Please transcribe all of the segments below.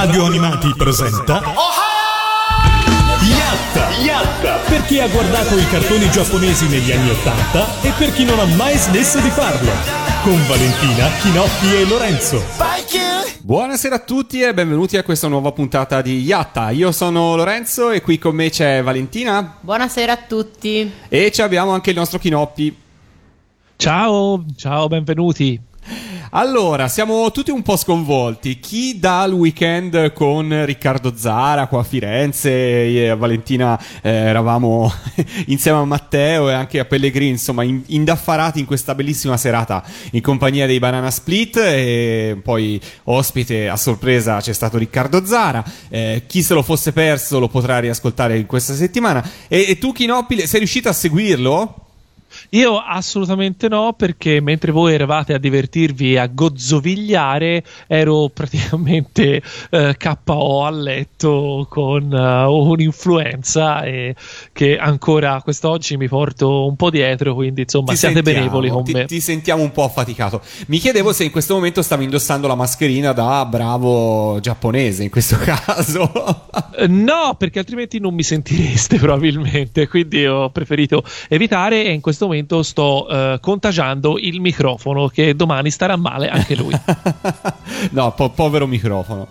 Radio Animati presenta Yatta! Yatta! Per chi ha guardato i cartoni giapponesi negli anni Ottanta e per chi non ha mai smesso di farlo. Con Valentina, Chinoppi e Lorenzo. Buonasera a tutti e benvenuti a questa nuova puntata di Yatta. Io sono Lorenzo e qui con me c'è Valentina Buonasera a tutti. e ci abbiamo anche il nostro Chinoppi. Ciao, ciao, benvenuti. Allora, siamo tutti un po' sconvolti. Chi dal weekend con Riccardo Zara qua a Firenze, e a Valentina eh, eravamo insieme a Matteo e anche a Pellegrini, insomma, in- indaffarati in questa bellissima serata in compagnia dei Banana Split e poi ospite a sorpresa c'è stato Riccardo Zara. Eh, chi se lo fosse perso lo potrà riascoltare in questa settimana. E, e tu, Chinoppi, sei riuscito a seguirlo? Io assolutamente no, perché mentre voi eravate a divertirvi e a gozzovigliare, ero praticamente eh, KO a letto con eh, un'influenza e che ancora quest'oggi mi porto un po' dietro, quindi insomma Ti siate sentiamo, benevoli con ti, me. ti sentiamo un po' affaticato. Mi chiedevo se in questo momento stavi indossando la mascherina da bravo giapponese, in questo caso. No, perché altrimenti non mi sentireste probabilmente, quindi ho preferito evitare e in questo momento sto eh, contagiando il microfono che domani starà male anche lui. no, po- povero microfono.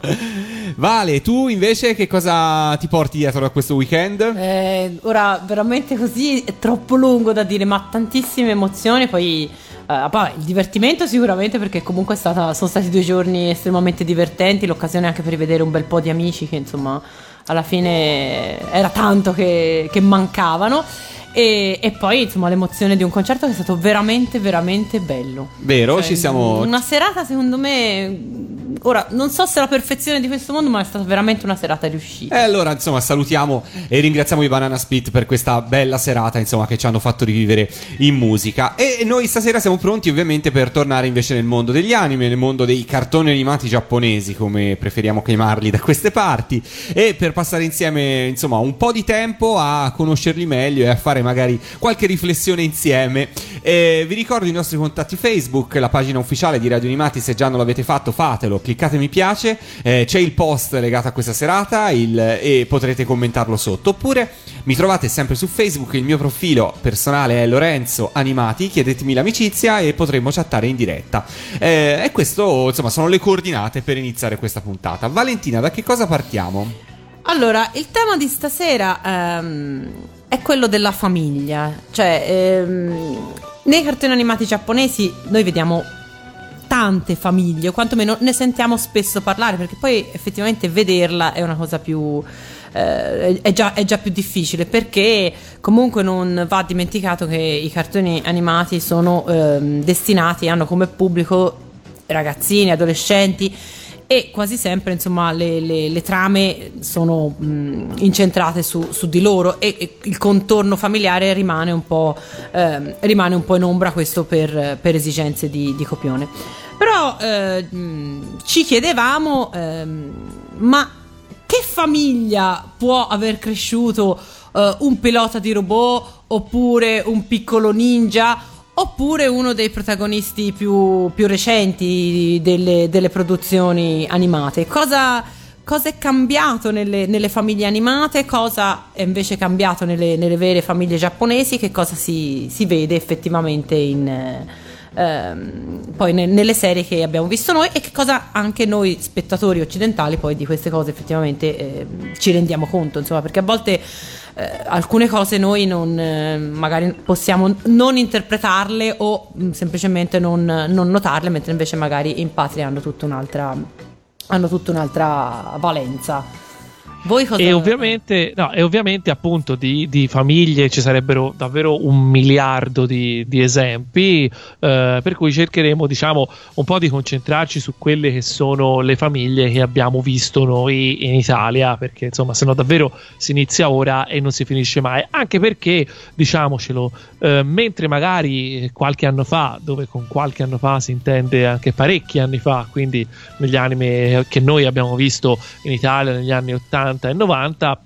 Vale, tu invece che cosa ti porti dietro da questo weekend? Eh, ora, veramente così è troppo lungo da dire, ma tantissime emozioni. Poi, eh, poi il divertimento sicuramente, perché comunque è stata- sono stati due giorni estremamente divertenti. L'occasione anche per rivedere un bel po' di amici che insomma alla fine era tanto che, che mancavano. E, e poi insomma l'emozione di un concerto che è stato veramente, veramente bello. Vero, Cioè, ci siamo... Una serata, secondo me. Ora, non so se è la perfezione di questo mondo, ma è stata veramente una serata riuscita. E allora, insomma, salutiamo e ringraziamo i Banana Split per questa bella serata, insomma, che ci hanno fatto rivivere in musica. E noi stasera siamo pronti, ovviamente, per tornare invece nel mondo degli anime, nel mondo dei cartoni animati giapponesi, come preferiamo chiamarli da queste parti, e per passare insieme, insomma, un po' di tempo a conoscerli meglio e a fare magari qualche riflessione insieme. E vi ricordo i nostri contatti Facebook, la pagina ufficiale di Radio Animati, se già non l'avete fatto, fatelo, cliccate mi piace, eh, c'è il post legato a questa serata il- e potrete commentarlo sotto. Oppure mi trovate sempre su Facebook, il mio profilo personale è Lorenzo Animati, chiedetemi l'amicizia e potremo chattare in diretta. Eh, e questo, insomma, sono le coordinate per iniziare questa puntata. Valentina, da che cosa partiamo? Allora, il tema di stasera ehm, è quello della famiglia. Cioè, ehm, nei cartoni animati giapponesi noi vediamo tante famiglie, o quantomeno ne sentiamo spesso parlare, perché poi effettivamente vederla è una cosa più... eh, è, già, è già più difficile perché comunque non va dimenticato che i cartoni animati sono ehm, destinati, hanno come pubblico ragazzini, adolescenti e quasi sempre insomma le, le- le trame sono mh, incentrate su, su di loro e, e il contorno familiare rimane un po', ehm, rimane un po' in ombra questo per, per esigenze di, di copione. Però eh, ci chiedevamo ehm, ma che famiglia può aver cresciuto eh, un pilota di robot oppure un piccolo ninja oppure uno dei protagonisti più, più recenti delle, delle produzioni animate. Cosa, cosa è cambiato nelle, nelle famiglie animate? Cosa è invece cambiato nelle, nelle vere famiglie giapponesi? Che cosa si, si vede effettivamente in, ehm, poi ne- nelle serie che abbiamo visto noi e che cosa anche noi spettatori occidentali poi di queste cose effettivamente eh, ci rendiamo conto, insomma, perché a volte eh, alcune cose noi non, eh, magari possiamo non interpretarle o mh, semplicemente non, non notarle, mentre invece magari in patria hanno tutta un'altra, hanno tutta un'altra valenza. Voi cosa E ovviamente, no, e ovviamente appunto di, di famiglie ci sarebbero davvero un miliardo di, di esempi, eh, per cui cercheremo diciamo un po' di concentrarci su quelle che sono le famiglie che abbiamo visto noi in Italia, perché insomma se no davvero si inizia ora e non si finisce mai, anche perché diciamocelo, eh, mentre magari qualche anno fa, dove con qualche anno fa si intende anche parecchi anni fa, quindi negli anime che noi abbiamo visto in Italia negli anni 80 e 90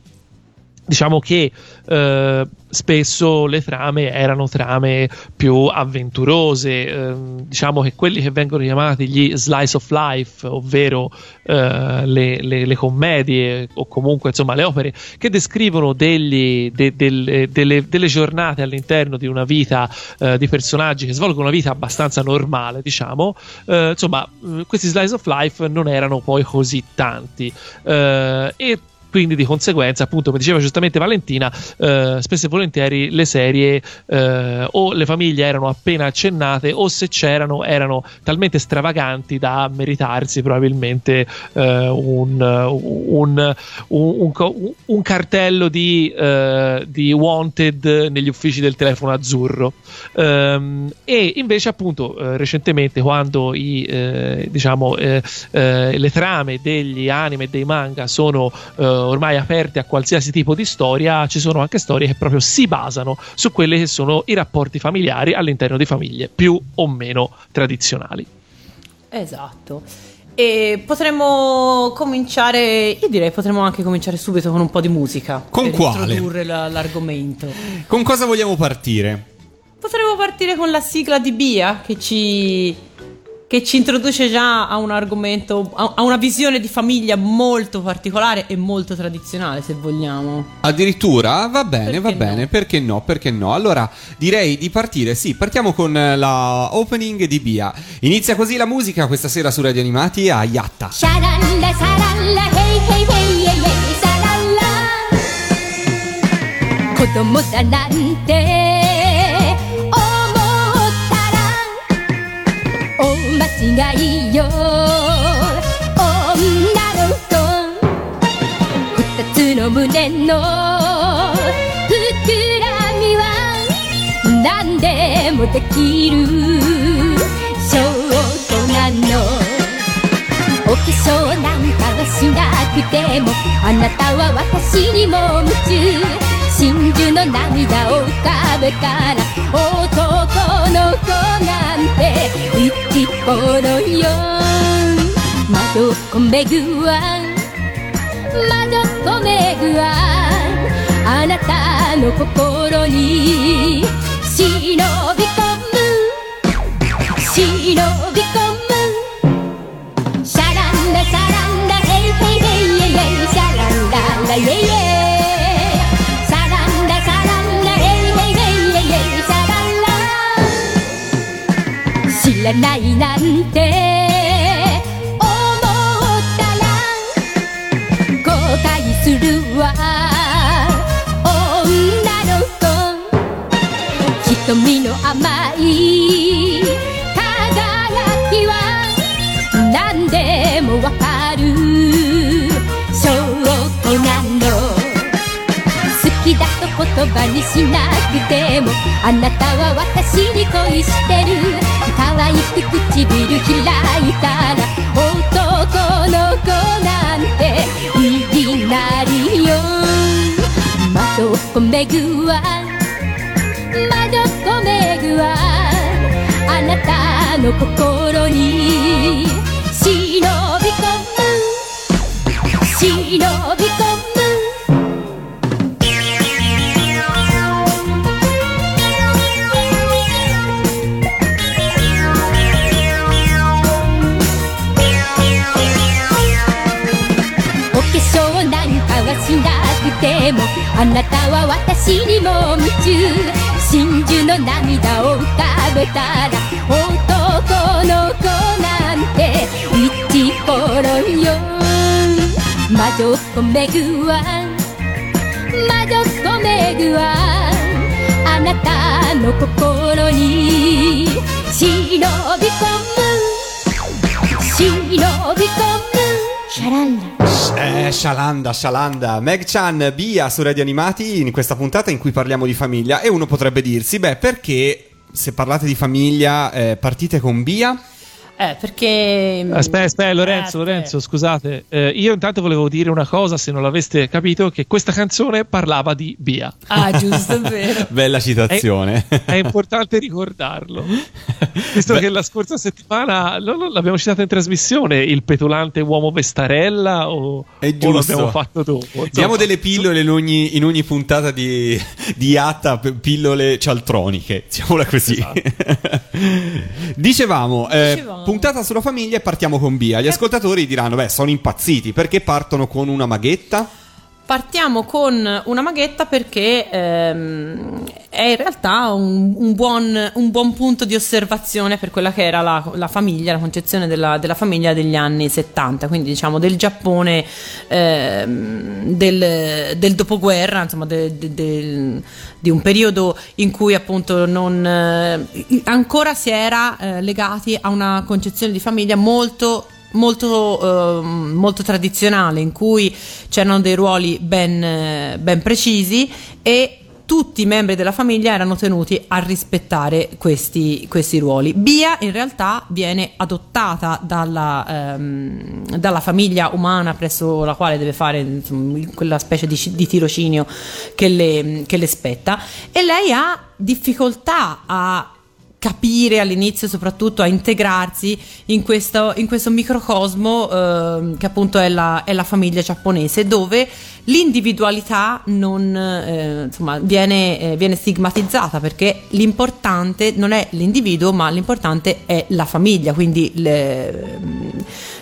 diciamo che eh, spesso le trame erano trame più avventurose, eh, diciamo che quelli che vengono chiamati gli slice of life, ovvero eh, le, le, le, commedie o comunque insomma le opere che descrivono degli, de, de, delle, delle, giornate all'interno di una vita eh, di personaggi che svolgono una vita abbastanza normale, diciamo, eh, insomma questi slice of life non erano poi così tanti. E quindi di conseguenza, appunto, come diceva giustamente Valentina, eh, spesso e volentieri le serie eh, o le famiglie erano appena accennate o se c'erano erano talmente stravaganti da meritarsi probabilmente eh, un, un, un, un, cartello di, eh, di, wanted negli uffici del telefono azzurro. Ehm, e invece, appunto, eh, recentemente, quando i, eh, diciamo, le trame degli anime e dei manga sono ormai aperte a qualsiasi tipo di storia, ci sono anche storie che proprio si basano su quelli che sono i rapporti familiari all'interno di famiglie più o meno tradizionali. Esatto. E potremmo cominciare, io direi potremmo anche cominciare subito con un po' di musica. Con per quale? introdurre la, l'argomento. Con cosa vogliamo partire? Potremmo partire con la sigla di Bia che ci che ci introduce già a un argomento, a una visione di famiglia molto particolare e molto tradizionale, se vogliamo. Addirittura? Va bene, perché va no? bene, perché no, perché no? Allora direi di partire, sì, partiamo con la opening di Bia. Inizia così la musica questa sera su Radio Animati a Yatta. Sharalla, saralla, hey, hey, hey, hey, hey, saralla. 子供だなんて の胸の膨らみは何でもできるショートなのお化粧なんかはしなくてもあなたは私にも夢中真珠の涙を浮かべたら男の子なんて一頃よまどこめぐわまどこめぐわあなたの心に忍び込む忍び込むライェイェイサランラサランラヘイヘイヘイヘイヘイサランラ知らないなんて るわ女の子。瞳の甘い輝きは何でもわかる。証拠なの。好きだと言葉にしなくてもあなたは私に恋してる。可愛く唇開いたらの子なんていきなりよ。まどこめぐわまどこめぐわあなたの心に忍び込む。忍び込む。てもあなたは私にも夢中真珠の涙を浮かべたら男の子なんて一頃よ。魔女っ子めぐわ魔女っ子めぐわあなたの心に忍び込む。忍び込む。Sciaranda. Eh, scialanda, scialanda. Meg Chan, Bia su Radio Animati in questa puntata in cui parliamo di famiglia. E uno potrebbe dirsi, beh, perché se parlate di famiglia eh, partite con Bia? Eh, perché. Aspetta, aspetta, Lorenzo, Eh, Lorenzo, scusate. Eh, io intanto volevo dire una cosa, se non l'aveste capito, che questa canzone parlava di Bia. Ah, giusto, è vero. Bella citazione. È importante ricordarlo. Visto Beh. che la scorsa settimana no, no, l'abbiamo citato in trasmissione, il petulante uomo Vestarella o, È o l'abbiamo fatto dopo. Insomma, Diamo delle pillole in ogni, in ogni puntata di, di Yatta, p- pillole cialtroniche, diciamola così. Dicevamo, eh, Dicevamo. Puntata sulla famiglia e partiamo con Bia. Gli ascoltatori diranno, beh, sono impazziti, perché partono con una maghetta? Partiamo con una maghetta perché ehm, è in realtà un, un buon, un buon punto di osservazione per quella che era la, la famiglia, la concezione della, della famiglia degli anni 70, quindi diciamo del Giappone ehm, del, del dopoguerra, insomma de- de- del- di un periodo in cui appunto non, eh, ancora si era eh, legati a una concezione di famiglia molto molto, ehm, molto tradizionale in cui c'erano dei ruoli ben, eh, ben precisi e tutti i membri della famiglia erano tenuti a rispettare questi, questi ruoli. Bia in realtà viene adottata dalla, ehm, dalla famiglia umana presso la quale deve fare insomma, quella specie di, di tirocinio che le, che le spetta e lei ha difficoltà a capire all'inizio soprattutto a integrarsi in questo, in questo microcosmo ehm, che appunto è la, è la famiglia giapponese dove l'individualità non, eh, insomma, viene, eh, viene stigmatizzata perché l'importante non è l'individuo ma l'importante è la famiglia quindi le-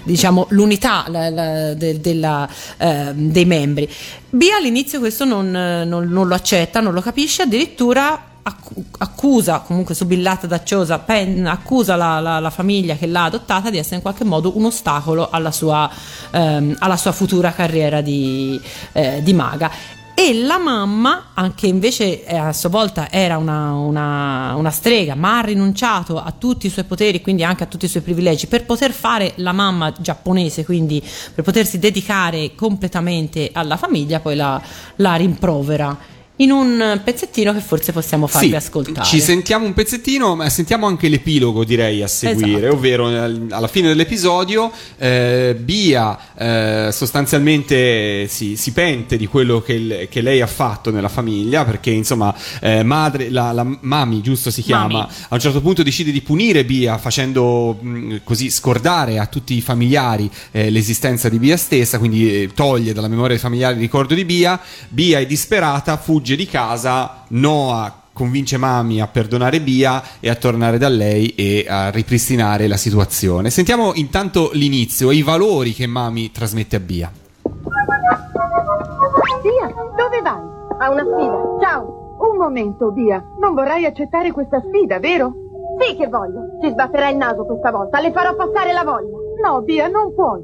diciamo l'unità la- la- del- della, ehm, dei membri. B all'inizio questo non, non- non lo accetta non lo capisce addirittura accusa, comunque subillata da Chosa, pen- accusa la, la- la famiglia che l'ha adottata di essere in qualche modo un ostacolo alla sua, ehm, alla sua futura carriera di, eh, di maga. E la mamma, anche invece eh, a sua volta era una, una- una strega, ma ha rinunciato a tutti i suoi poteri, quindi anche a tutti i suoi privilegi, per poter fare la mamma giapponese, quindi per potersi dedicare completamente alla famiglia, poi la, la rimprovera in un pezzettino che forse possiamo farvi ascoltare. Ci sentiamo un pezzettino, ma sentiamo anche l'epilogo, direi, a seguire, Esatto. ovvero alla fine dell'episodio eh, Bia eh, sostanzialmente si, si pente di quello che, che lei ha fatto nella famiglia, perché insomma eh, madre, la, la Mami, giusto si chiama, Mami. a un certo punto decide di punire Bia facendo mh, così scordare a tutti i familiari eh, l'esistenza di Bia stessa, quindi eh, toglie dalla memoria dei familiari il ricordo di Bia. Bia è disperata, fugge di casa, Noah convince Mami a perdonare Bia e a tornare da lei e a ripristinare la situazione. Sentiamo intanto l'inizio e i valori che Mami trasmette a Bia. Via, dove vai? A una sfida. Ciao. Un momento, Via. Non vorrai accettare questa sfida, vero? Sì che voglio. Ci sbatterà il naso questa volta. Le farò passare la voglia. No, Via, non puoi.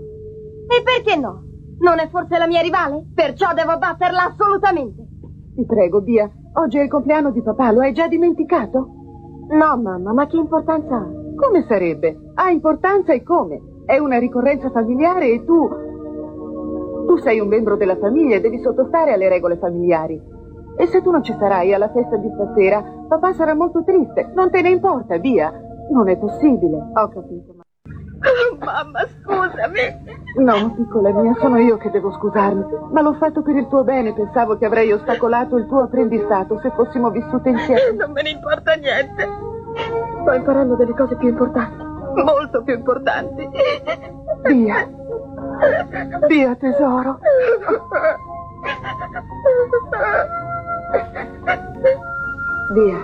E perché no? Non è forse la mia rivale? Perciò devo batterla assolutamente. Ti prego, Via. Oggi è il compleanno di papà. Lo hai già dimenticato? No, mamma, ma che importanza ha? Come sarebbe? Ha importanza e come? È una ricorrenza familiare e tu tu sei un membro della famiglia e devi sottostare alle regole familiari. E se tu non ci sarai alla festa di stasera, papà sarà molto triste. Non te ne importa, via. Non è possibile. Ho capito. Ma- Mamma, scusami. No, piccola mia, sono io che devo scusarmi. Ma l'ho fatto per il tuo bene. Pensavo che avrei ostacolato il tuo apprendistato se fossimo vissute insieme. Non me ne importa niente. Sto imparando delle cose più importanti. Molto più importanti. Via. Via, tesoro. Via.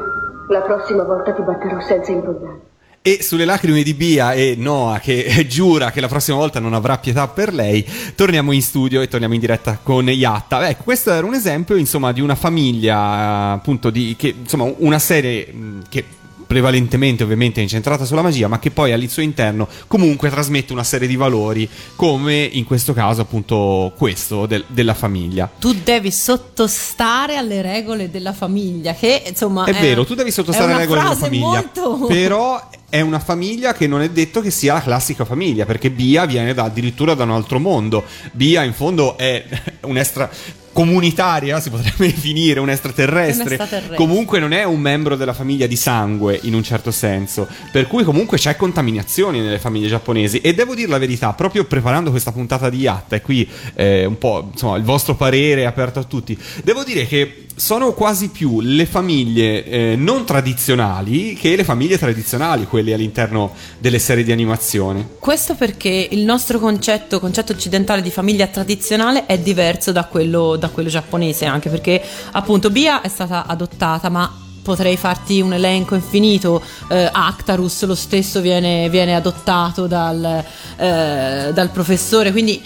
La prossima volta ti batterò senza imbrogliare. E sulle lacrime di Bia e Noah che giura che la prossima volta non avrà pietà per lei, torniamo in studio e torniamo in diretta con Yatta. Ecco, questo era un esempio, insomma, di una famiglia, appunto, di, che, insomma, una serie che prevalentemente ovviamente è incentrata sulla magia, ma che poi al suo interno comunque trasmette una serie di valori, come in questo caso appunto questo del- della famiglia. Tu devi sottostare alle regole della famiglia, che insomma È vero, tu devi sottostare è alle regole della famiglia. molto- Però è una famiglia che non è detto che sia la classica famiglia, perché Bia viene da- addirittura da un altro mondo. Bia, in fondo, è un extra. Comunitaria, si potrebbe definire un extraterrestre. Un extraterrestre. Comunque non è un membro della famiglia di sangue in un certo senso. Per cui comunque c'è contaminazione nelle famiglie giapponesi. E devo dire la verità, proprio preparando questa puntata di Yatta, e qui eh, un po' insomma il vostro parere è aperto a tutti. Devo dire che sono quasi più le famiglie eh, non tradizionali che le famiglie tradizionali, quelle all'interno delle serie di animazione. Questo perché il nostro concetto, concetto occidentale di famiglia tradizionale è diverso da quello, da quello giapponese, anche perché appunto Bia è stata adottata, ma potrei farti un elenco infinito. Eh, Actarus lo stesso viene, viene adottato dal, eh, dal professore, quindi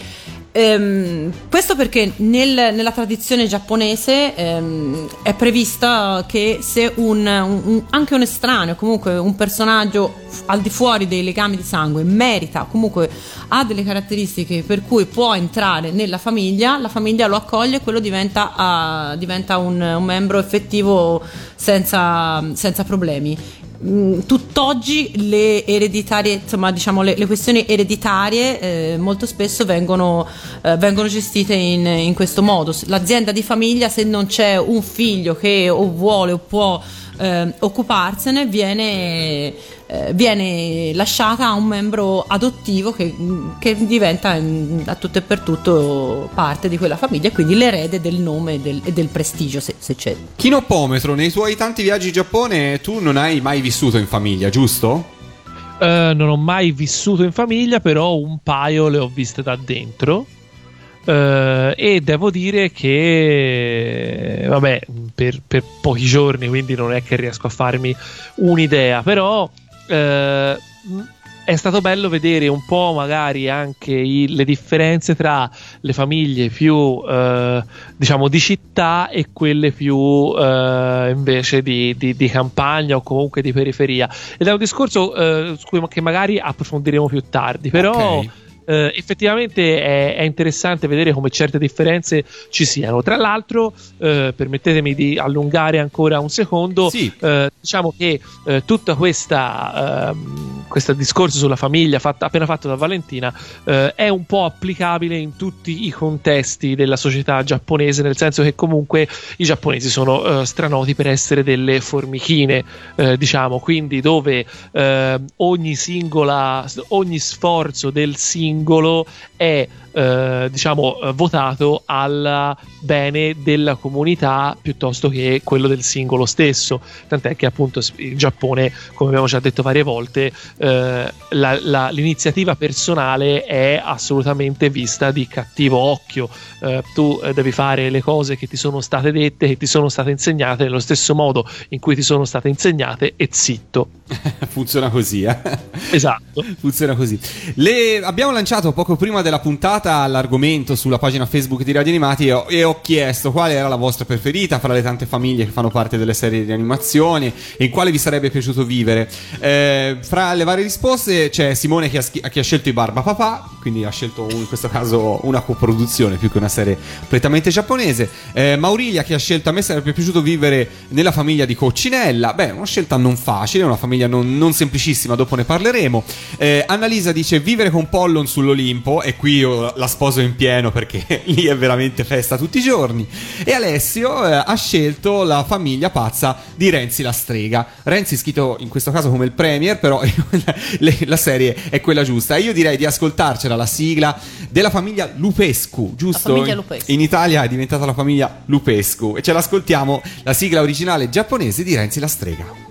ehm, questo perché nel- nella tradizione giapponese ehm, è prevista che se un, un- anche un estraneo, comunque un personaggio al di fuori dei legami di sangue, merita, comunque ha delle caratteristiche per cui può entrare nella famiglia, la famiglia lo accoglie e quello diventa, ah, diventa un, un membro effettivo senza, senza problemi. Mm, Tutt'oggi le ereditarie, insomma, diciamo le, le questioni ereditarie eh, molto spesso vengono, eh, vengono gestite in, in questo modo. L'azienda di famiglia, se non c'è un figlio che o vuole o può eh, occuparsene, viene, eh, viene lasciata a un membro adottivo che, che diventa mm, a tutto e per tutto parte di quella famiglia e quindi l'erede del nome e del, e del prestigio, se, se c'è. Kinopometro, nei tuoi tanti viaggi in Giappone tu non hai mai vissuto in famiglia, giusto? Eh, non ho mai vissuto in famiglia, però un paio le ho viste da dentro. Eh, e devo dire che, vabbè, per, per pochi giorni, quindi non è che riesco a farmi un'idea, però eh, è stato bello vedere un po' magari anche i- le differenze tra le famiglie più, eh, diciamo, di città e quelle più invece di, di- di campagna o comunque di periferia. Ed è un discorso che magari approfondiremo più tardi, però. Ok. Eh, effettivamente è, è interessante vedere come certe differenze ci siano. Tra l'altro, eh, permettetemi di allungare ancora un secondo, Sì. eh, diciamo che eh, tutta questa ehm, questo discorso sulla famiglia fatta- appena fatto da Valentina eh, è un po' applicabile in tutti i contesti della società giapponese, nel senso che comunque i giapponesi sono eh, stranoti per essere delle formichine, diciamo, quindi dove eh, ogni singola, ogni sforzo del singolo è eh, diciamo eh, votato al bene della comunità piuttosto che quello del singolo stesso tant'è che appunto il Giappone come abbiamo già detto varie volte eh, la- la- l'iniziativa personale è assolutamente vista di cattivo occhio Eh, tu eh, devi fare le cose che ti sono state dette che ti sono state insegnate nello stesso modo in cui ti sono state insegnate e zitto Funziona così, eh? esatto Funziona così. Le- abbiamo lanciato poco prima della puntata l'argomento sulla pagina Facebook di Radio Animati e ho, e ho chiesto quale era la vostra preferita fra le tante famiglie che fanno parte delle serie di animazione e in quale vi sarebbe piaciuto vivere. Eh, fra le varie risposte c'è Simone che ha, che ha scelto i Barba Papà, quindi ha scelto in questo caso una coproduzione più che una serie completamente giapponese. Eh, Maurilia che ha scelto a me sarebbe piaciuto vivere nella famiglia di Coccinella. Beh, una scelta non facile, una famiglia non, non semplicissima, dopo ne parleremo. Eh, Annalisa dice vivere con Pollon sull'Olimpo e qui io la sposo in pieno perché lì è veramente festa tutti i giorni. E Alessio eh, ha scelto la famiglia pazza di Renzi la strega. Renzi scritto in questo caso come il premier, però la serie è quella giusta. Io direi di ascoltarcela la sigla della famiglia Lupescu, giusto? famiglia Lupescu. In Italia è diventata la famiglia Lupescu e ce l'ascoltiamo la sigla originale giapponese di Renzi la strega.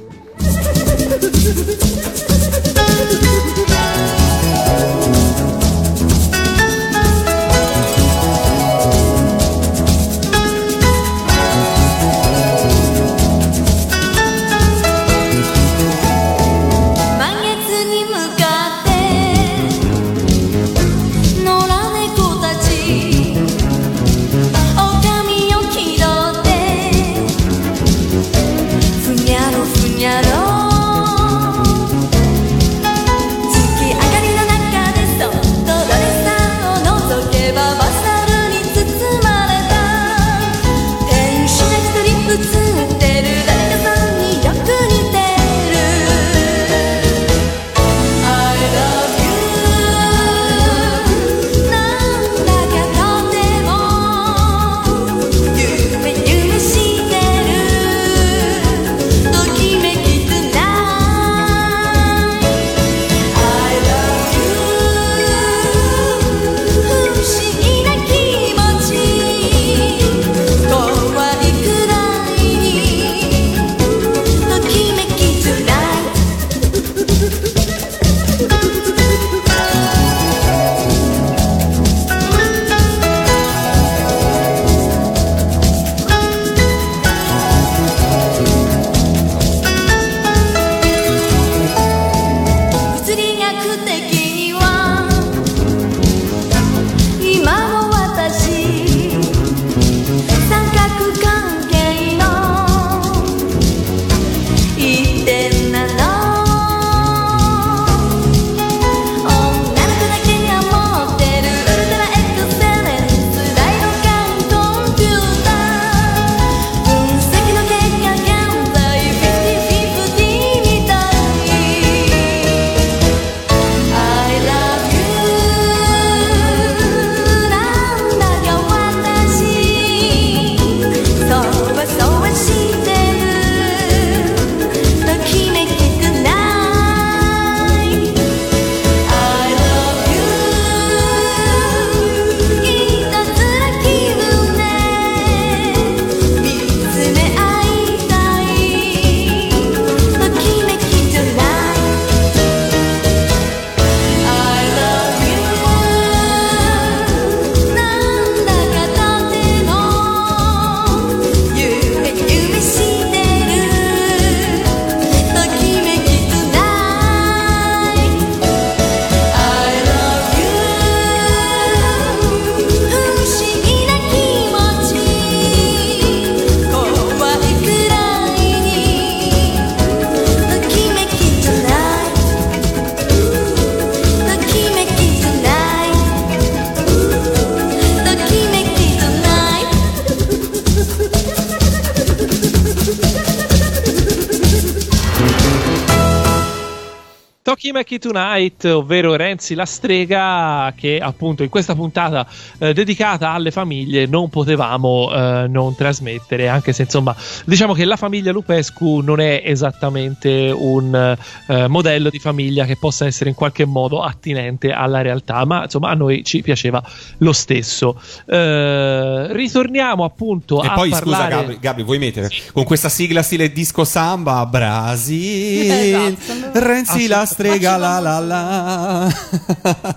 Makimaki Tonight, ovvero Renzi la strega, che appunto in questa puntata eh, dedicata alle famiglie non potevamo eh, non trasmettere, anche se insomma diciamo che la famiglia Lupescu non è esattamente un eh, modello di famiglia che possa essere in qualche modo attinente alla realtà, ma insomma a noi ci piaceva lo stesso. Eh, ritorniamo appunto E a poi parlare... scusa Gabri, Gabri, vuoi mettere con questa sigla stile disco samba Brasil Esatto. Renzi la strega la la la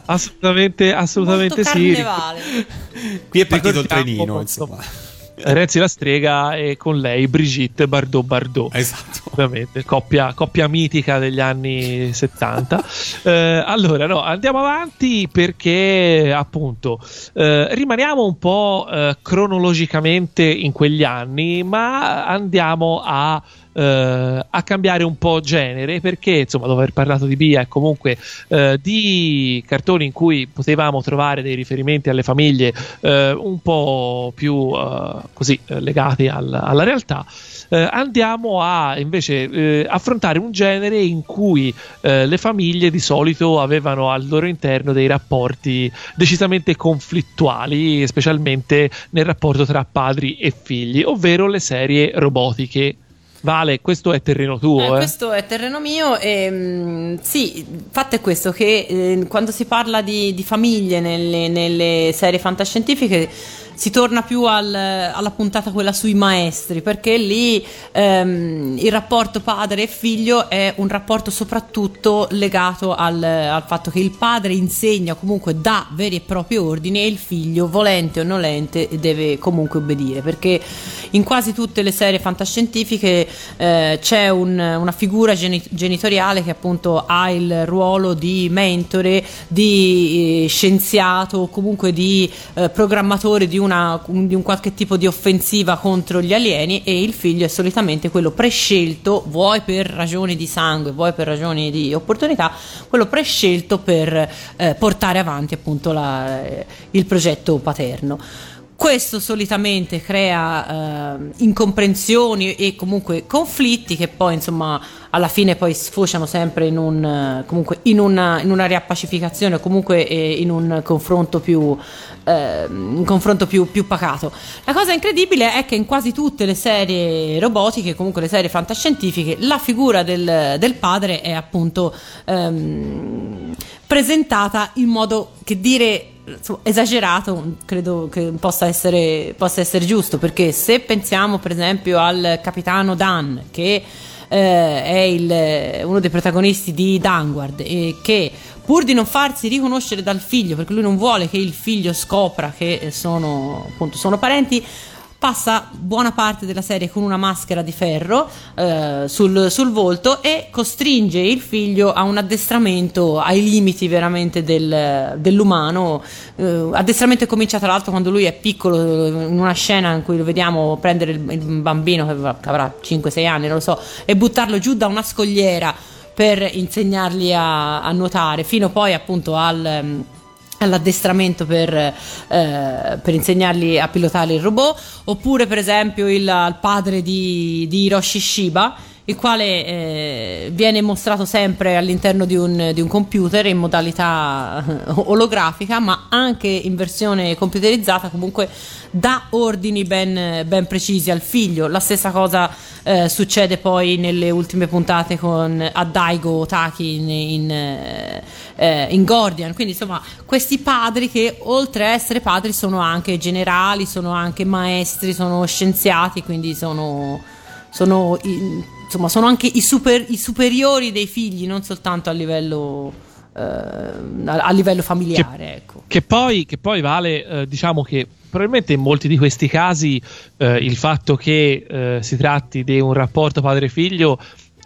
Assolutamente, assolutamente Molto sì. carnevale. Qui è partito il trenino insomma, insomma Renzi la strega e con lei Brigitte Bardot Bardot. Esatto Ovviamente, coppia, coppia mitica degli anni 70. Eh, allora, no, andiamo avanti perché appunto eh, rimaniamo un po' eh, cronologicamente in quegli anni, ma andiamo a eh, a cambiare un po' genere perché insomma dopo aver parlato di Bia e comunque eh, di cartoni in cui potevamo trovare dei riferimenti alle famiglie eh, un po' più eh, così eh, legati al- alla realtà eh, andiamo a invece affrontare un genere in cui le famiglie di solito avevano al loro interno dei rapporti decisamente conflittuali, specialmente nel rapporto tra padri e figli, ovvero le serie robotiche. Vale, questo è terreno tuo, Eh, eh? questo è terreno mio e mm, sì, il fatto è questo che eh, quando si parla di, di famiglie nelle, nelle serie fantascientifiche si torna più al- alla puntata quella sui maestri perché lì ehm, il rapporto padre e figlio è un rapporto soprattutto legato al, al fatto che il padre insegna comunque dà veri e propri ordini e il figlio volente o nolente deve comunque obbedire perché in quasi tutte le serie fantascientifiche eh, c'è un- una figura geni- genitoriale che appunto ha il ruolo di mentore, di eh, scienziato comunque di eh, programmatore di, una, di un qualche tipo di offensiva contro gli alieni e il figlio è solitamente quello prescelto, vuoi per ragioni di sangue, vuoi per ragioni di opportunità, quello prescelto per eh, portare avanti appunto la- eh, il progetto paterno. Questo solitamente crea eh, incomprensioni e comunque conflitti che poi insomma alla fine poi sfociano sempre in un comunque in una, in una riappacificazione o comunque eh, in un confronto più eh, un confronto più, più pacato. La cosa incredibile è che in quasi tutte le serie robotiche, comunque le serie fantascientifiche, la figura del, del padre è appunto ehm, presentata in modo che dire insomma, esagerato credo che possa essere, possa essere giusto perché se pensiamo per esempio al capitano Dan che eh, è il- uno dei protagonisti di Danguard e che pur di non farsi riconoscere dal figlio perché lui non vuole che il figlio scopra che sono, appunto, sono parenti passa buona parte della serie con una maschera di ferro eh, sul, sul volto e costringe il figlio a un addestramento ai limiti veramente del- dell'umano. Eh, addestramento che comincia tra l'altro quando lui è piccolo, in una scena in cui lo vediamo prendere il, il bambino che avrà- che avrà 5-6 anni, non lo so, e buttarlo giù da una scogliera per insegnargli a, a nuotare, fino poi appunto al... all'addestramento per, eh, per insegnargli a pilotare il robot, oppure per esempio il, il padre di, di Hiroshi Shiba, il quale eh, viene mostrato sempre all'interno di un, di un computer in modalità eh, olografica, ma anche in versione computerizzata, comunque dà ordini ben, ben precisi al figlio. La stessa cosa eh, succede poi nelle ultime puntate con Adaigo Taki in, in, eh, eh, in Gordian. Quindi, insomma, questi padri che oltre a essere padri sono anche generali, sono anche maestri, sono scienziati, quindi sono, sono, i- insomma, sono anche i, super- i superiori dei figli, non soltanto a livello, eh, a, livello familiare. ecco. Che poi, che poi vale, eh, diciamo che probabilmente in molti di questi casi eh, il fatto che eh, si tratti di un rapporto padre-figlio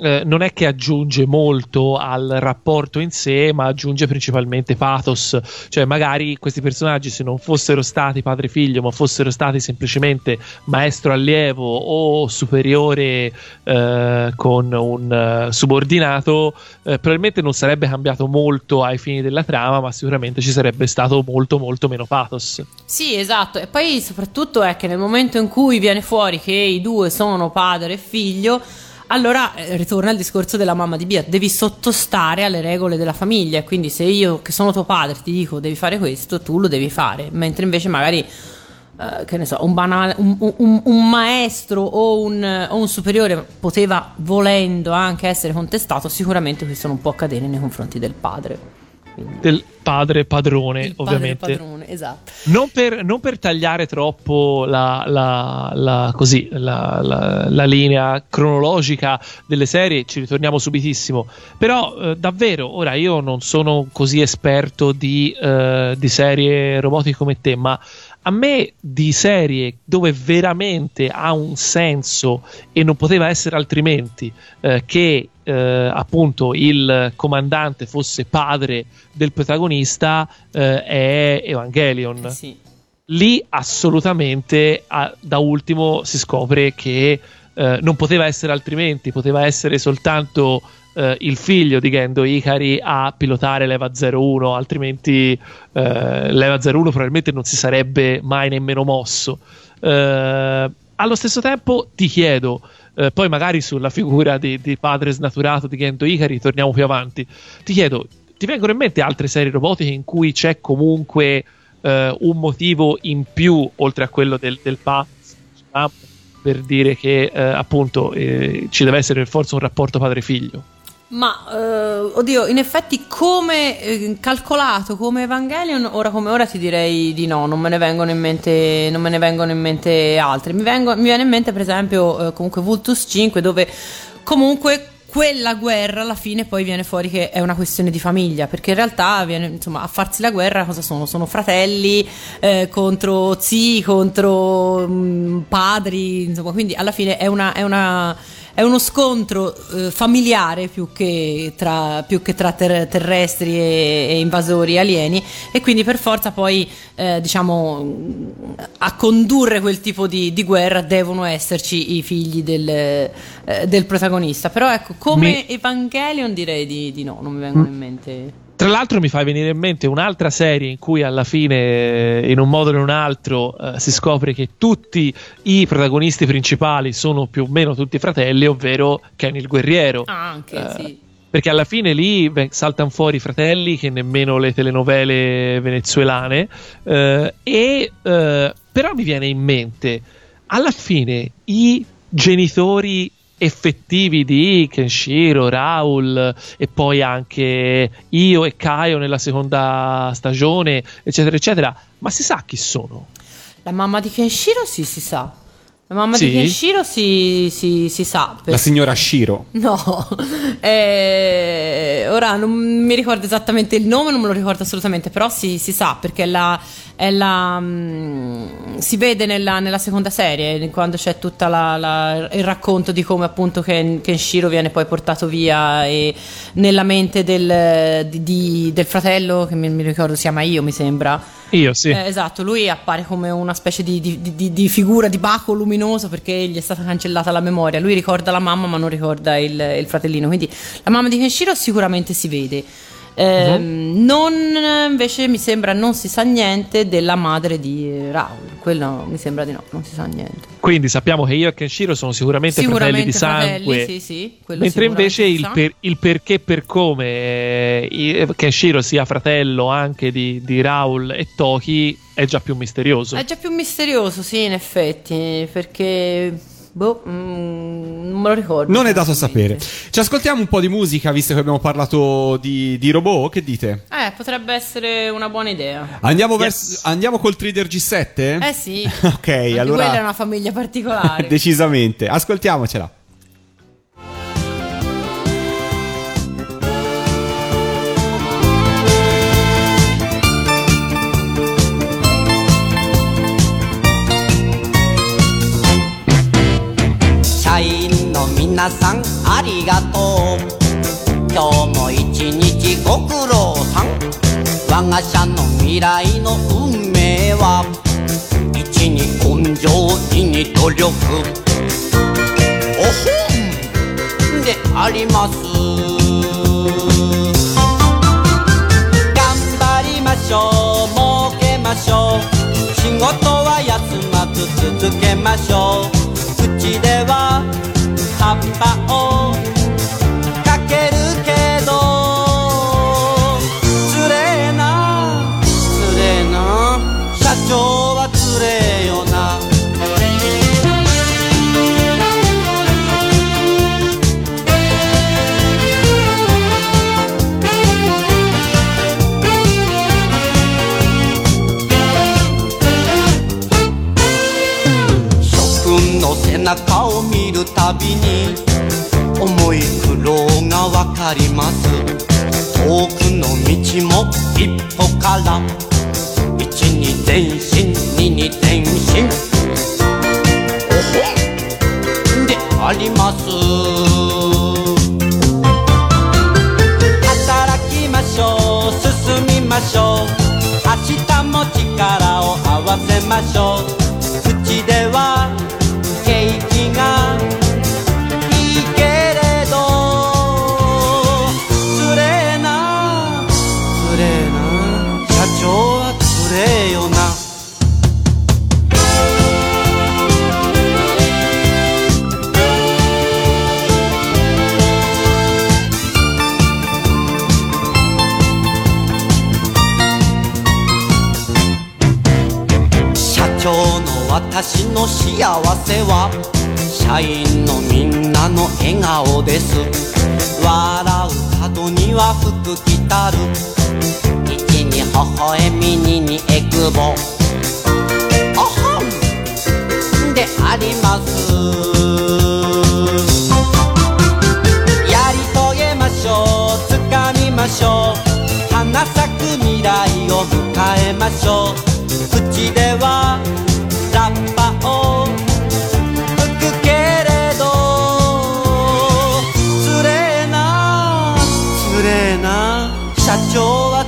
eh, non è che aggiunge molto al rapporto in sé, ma aggiunge principalmente pathos. Cioè, magari questi personaggi, se non fossero stati padre-figlio, ma fossero stati semplicemente maestro-allievo o superiore eh, con un eh, subordinato, eh, probabilmente non sarebbe cambiato molto ai fini della trama, ma sicuramente ci sarebbe stato molto, molto meno pathos. Sì, esatto. E poi soprattutto è che nel momento in cui viene fuori che i due sono padre e figlio, allora eh, ritorna il discorso della mamma di Bia, devi sottostare alle regole della famiglia, quindi se io che sono tuo padre ti dico devi fare questo, tu lo devi fare, mentre invece magari eh, che ne so, un, banale, un, un- un maestro o o un superiore poteva volendo anche essere contestato, sicuramente questo non può accadere nei confronti del padre. Del padre padrone, il padre ovviamente. padrone, esatto. Non per, non per tagliare troppo la, la- la- così, la- la- la linea cronologica delle serie, ci ritorniamo subitissimo. Però eh, davvero, ora io non sono così esperto di, eh, di serie robotiche come te, ma a me di serie dove veramente ha un senso e non poteva essere altrimenti eh, che eh, appunto il comandante fosse padre del protagonista eh, è Evangelion Eh sì. lì assolutamente a- da ultimo si scopre che eh, non poteva essere altrimenti, poteva essere soltanto eh, il figlio di Gendo Ikari a pilotare l'Eva 01, altrimenti eh, l'Eva 01 probabilmente non si sarebbe mai nemmeno mosso. Eh, allo stesso tempo ti chiedo, eh, poi magari sulla figura di, di padre snaturato di Gendo Ikari torniamo più avanti, ti chiedo, ti vengono in mente altre serie robotiche in cui c'è comunque eh, un motivo in più oltre a quello del, del diciamo, per dire che eh, appunto eh, ci deve essere per forza un rapporto padre-figlio. Ma eh, oddio, in effetti come eh, calcolato come Evangelion, ora come ora ti direi di no, non me ne vengono in mente, ne vengono in mente altri. Mi, vengo- mi viene in mente per esempio eh, comunque Vultus 5 dove comunque quella guerra alla fine poi viene fuori che è una questione di famiglia, perché in realtà viene, insomma, a farsi la guerra cosa sono? Sono fratelli eh, contro zii, contro mh, padri, insomma, quindi alla fine è una... È una è uno scontro eh, familiare più che tra, più che tra ter- terrestri e, e invasori alieni e quindi per forza poi eh, diciamo a condurre quel tipo di, di guerra devono esserci i figli del, eh, del protagonista. Però ecco come Mi- Evangelion direi di, di no non mi vengono in mente Tra l'altro mi fa venire in mente un'altra serie in cui alla fine, eh, in un modo o in un altro, eh, si scopre che tutti i protagonisti principali sono più o meno tutti fratelli, ovvero Ken il guerriero. anche Eh, sì Perché alla fine lì saltano fuori i fratelli che nemmeno le telenovele venezuelane. eh, e eh, però mi viene in mente, alla fine i genitori effettivi di Kenshiro, Raul e poi anche io e Kaio nella seconda stagione, eccetera, eccetera. Ma si sa chi sono? la mamma di Kenshiro sì si sa la mamma Sì? di Kenshiro si, si, si sa La signora Shiro. No, Eh, ora non mi ricordo esattamente il nome, non me lo ricordo assolutamente, però si, si sa perché la, la, mm, si vede nella, nella seconda serie quando c'è tutto il racconto di come appunto Ken, Kenshiro viene poi portato via e nella mente del, di- del fratello che mi, mi ricordo si chiama Io mi sembra. Io sì. Eh, esatto, lui appare come una specie di, di- di- di figura di baco luminoso perché gli è stata cancellata la memoria. Lui ricorda la mamma, ma non ricorda il, il fratellino. Quindi la mamma di Kenshiro sicuramente si vede. Ehm, Non invece mi sembra non si sa niente della madre di eh, Raul. Quello mi sembra di no, non si sa niente. Quindi sappiamo che io e Kenshiro sono sicuramente, fratelli di sangue. fratelli, sì, sì, quello Mentre sicuramente invece il, per- il perché per come eh, i- Kenshiro sia fratello anche di, di Raul e Toki è già più misterioso. È già più misterioso, sì, in effetti, perché boh, mm, non me lo ricordo. Non è dato sapere. esattamente. Ci ascoltiamo un po' di musica, visto che abbiamo parlato di, di robot. Che dite? Eh, potrebbe essere una buona idea. Andiamo, Yes. vers- andiamo col Trader G7? Eh sì. Ok, Anche allora. quella è una famiglia particolare. Decisamente. Ascoltiamocela. 員の皆さんありがとう。今日も一日ご苦労さん。我が社の未来の運命は一に根性二に努力。おほんであります。頑張りましょう。儲けましょう。仕事は休まず続けましょう。口では tapaon oh. るたびに重い苦労がわかります。遠くの道も一歩から一に前進二に前進。おほであります。働きましょう進みましょう。明日も力を合わせましょう。口では景気が員のみんなの笑顔です。笑う角には福来たる。一に微笑み二にえくぼおほんであります。やり遂げましょう。掴みましょう。花咲く未来を迎えましょう。口ではラッ joy.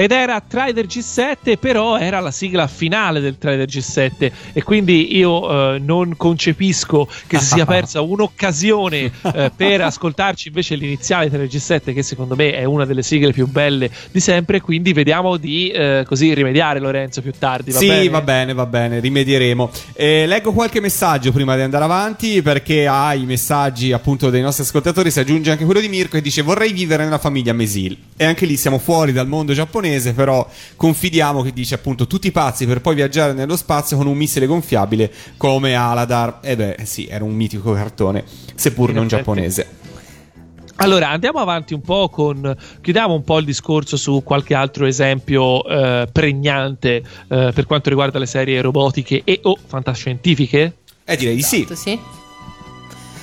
Ed era Trader G7, però era la sigla finale del Trader G7 e quindi io eh, non concepisco che si sia persa un'occasione eh, per ascoltarci invece l'iniziale Trader G7 che secondo me è una delle sigle più belle di sempre, quindi vediamo di eh, così rimediare Lorenzo più tardi. Va sì, bene? va bene, va bene, rimedieremo. Eh, leggo qualche messaggio prima di andare avanti perché ai messaggi appunto dei nostri ascoltatori si aggiunge anche quello di Mirko e dice vorrei vivere nella famiglia Mesil. E anche lì siamo fuori dal mondo giapponese, però confidiamo che dice appunto tutti pazzi per poi viaggiare nello spazio con un missile gonfiabile come Aladar. E beh, sì, era un mitico cartone, seppur In non effetti. giapponese. Allora andiamo avanti un po' con. Chiudiamo un po' il discorso su qualche altro esempio eh, pregnante eh, per quanto riguarda le serie robotiche e o fantascientifiche. Eh, direi di sì. Esatto, sì.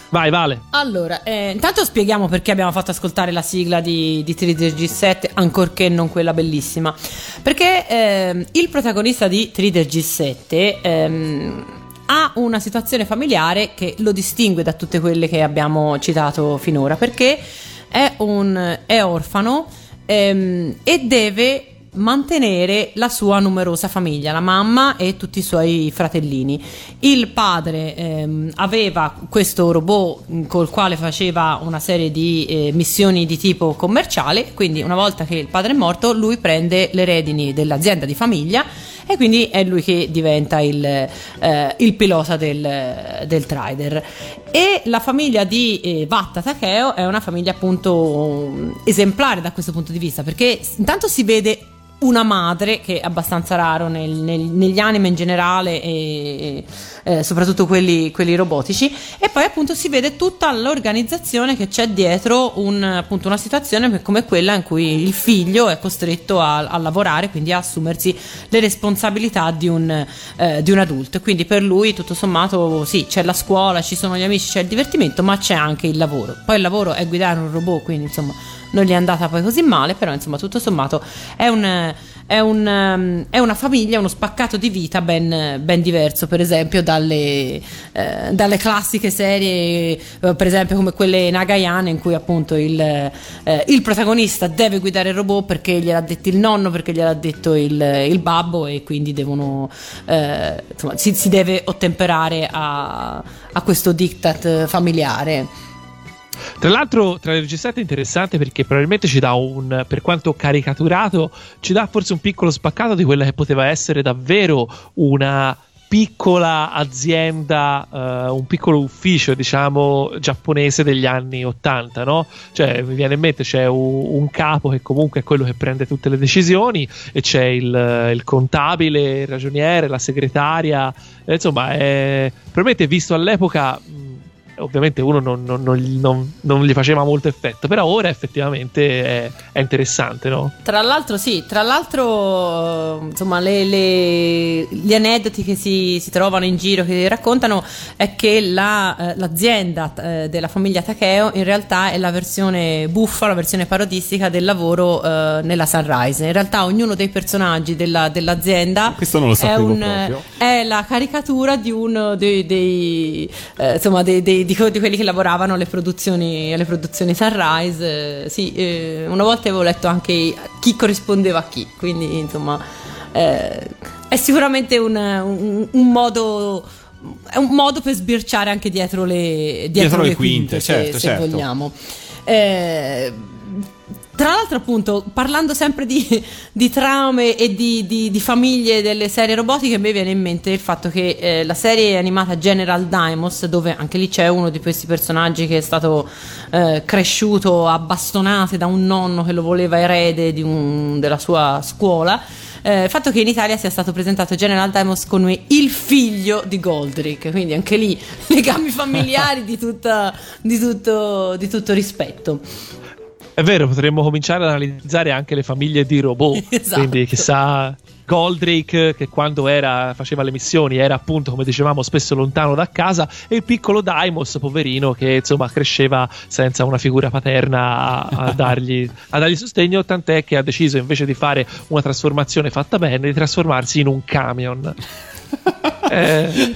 Vai, Vale. Allora, eh, intanto spieghiamo perché abbiamo fatto ascoltare la sigla di, di 3D G7, ancorché non quella bellissima. Perché ehm, il protagonista di 3D G7 ehm, ha una situazione familiare che lo distingue da tutte quelle che abbiamo citato finora, perché è, un, è orfano ehm, e deve mantenere la sua numerosa famiglia, la mamma e tutti i suoi fratellini. Il padre ehm, aveva questo robot mh, col quale faceva una serie di eh, missioni di tipo commerciale, quindi una volta che il padre è morto lui prende le redini dell'azienda di famiglia e quindi è lui che diventa il, eh, il pilota del, del trader. E la famiglia di eh, Vatta Takeo è una famiglia appunto um, esemplare da questo punto di vista, perché intanto si vede una madre che è abbastanza raro nel- nel- negli anime in generale e eh, soprattutto quelli, quelli robotici. E poi appunto si vede tutta l'organizzazione che c'è dietro un- appunto una situazione come quella in cui il figlio è costretto a, a lavorare quindi a assumersi le responsabilità di un, eh, di un adulto. E quindi per lui tutto sommato sì c'è la scuola ci sono gli amici c'è il divertimento ma c'è anche il lavoro. Poi il lavoro è guidare un robot quindi insomma non gli è andata poi così male, però insomma tutto sommato è un, è, un, è una famiglia, uno spaccato di vita ben, ben diverso, per esempio, dalle, eh, dalle classiche serie, eh, per esempio come quelle Nagayane, in cui appunto il, eh, il protagonista deve guidare il robot perché gliel'ha detto il nonno, perché gliel'ha detto il, il babbo e quindi devono, eh, insomma, si, si deve ottemperare a, a questo diktat familiare. Tra l'altro, tra le registrate è interessante perché probabilmente ci dà un, per quanto caricaturato, ci dà forse un piccolo spaccato di quella che poteva essere davvero una piccola azienda, uh, un piccolo ufficio, diciamo, giapponese degli anni 80, no? Cioè, mi viene in mente c'è un, un capo che comunque è quello che prende tutte le decisioni e c'è il, il contabile, il ragioniere, la segretaria, insomma, è, probabilmente visto all'epoca... Ovviamente uno non, non, non, non, gli faceva molto effetto, però ora effettivamente è, è interessante, no? Tra l'altro, sì, tra l'altro, insomma, le, le, gli aneddoti che si, si, trovano in giro, che raccontano, è che la, eh, l'azienda eh, della famiglia Takeo in realtà è la versione buffa, la versione parodistica del lavoro eh, nella Sunrise. In realtà ognuno dei personaggi della, dell'azienda Questo non lo è, un, è, la caricatura di uno dei, dei insomma, dei, dei di, di, quelli che lavoravano alle produzioni, alle produzioni Sunrise. Eh, sì, eh, una volta avevo letto anche chi corrispondeva a chi, quindi insomma eh, è sicuramente un, un, un modo è un modo per sbirciare anche dietro le, dietro dietro le, le quinte, quinte, certo, se, certo. se vogliamo. Eh, tra l'altro, appunto, parlando sempre di, di traume e di, di, di, famiglie delle serie robotiche, a me viene in mente il fatto che eh, la serie animata General Dimos, dove anche lì c'è uno di questi personaggi che è stato eh, cresciuto a bastonate da un nonno che lo voleva erede un, della sua scuola. Eh, il fatto che in Italia sia stato presentato General Dimos come il figlio di Goldrick, quindi anche lì legami familiari di, tutta, di, tutto, di tutto rispetto. È vero, potremmo cominciare ad analizzare anche le famiglie di robot. Esatto. Quindi, chissà, Goldrake, che quando era, faceva le missioni era appunto, come dicevamo, spesso lontano da casa, e il piccolo Daimos, poverino, che insomma cresceva senza una figura paterna a, a, dargli, a dargli sostegno, tant'è che ha deciso invece di fare una trasformazione fatta bene, di trasformarsi in un camion. Eh,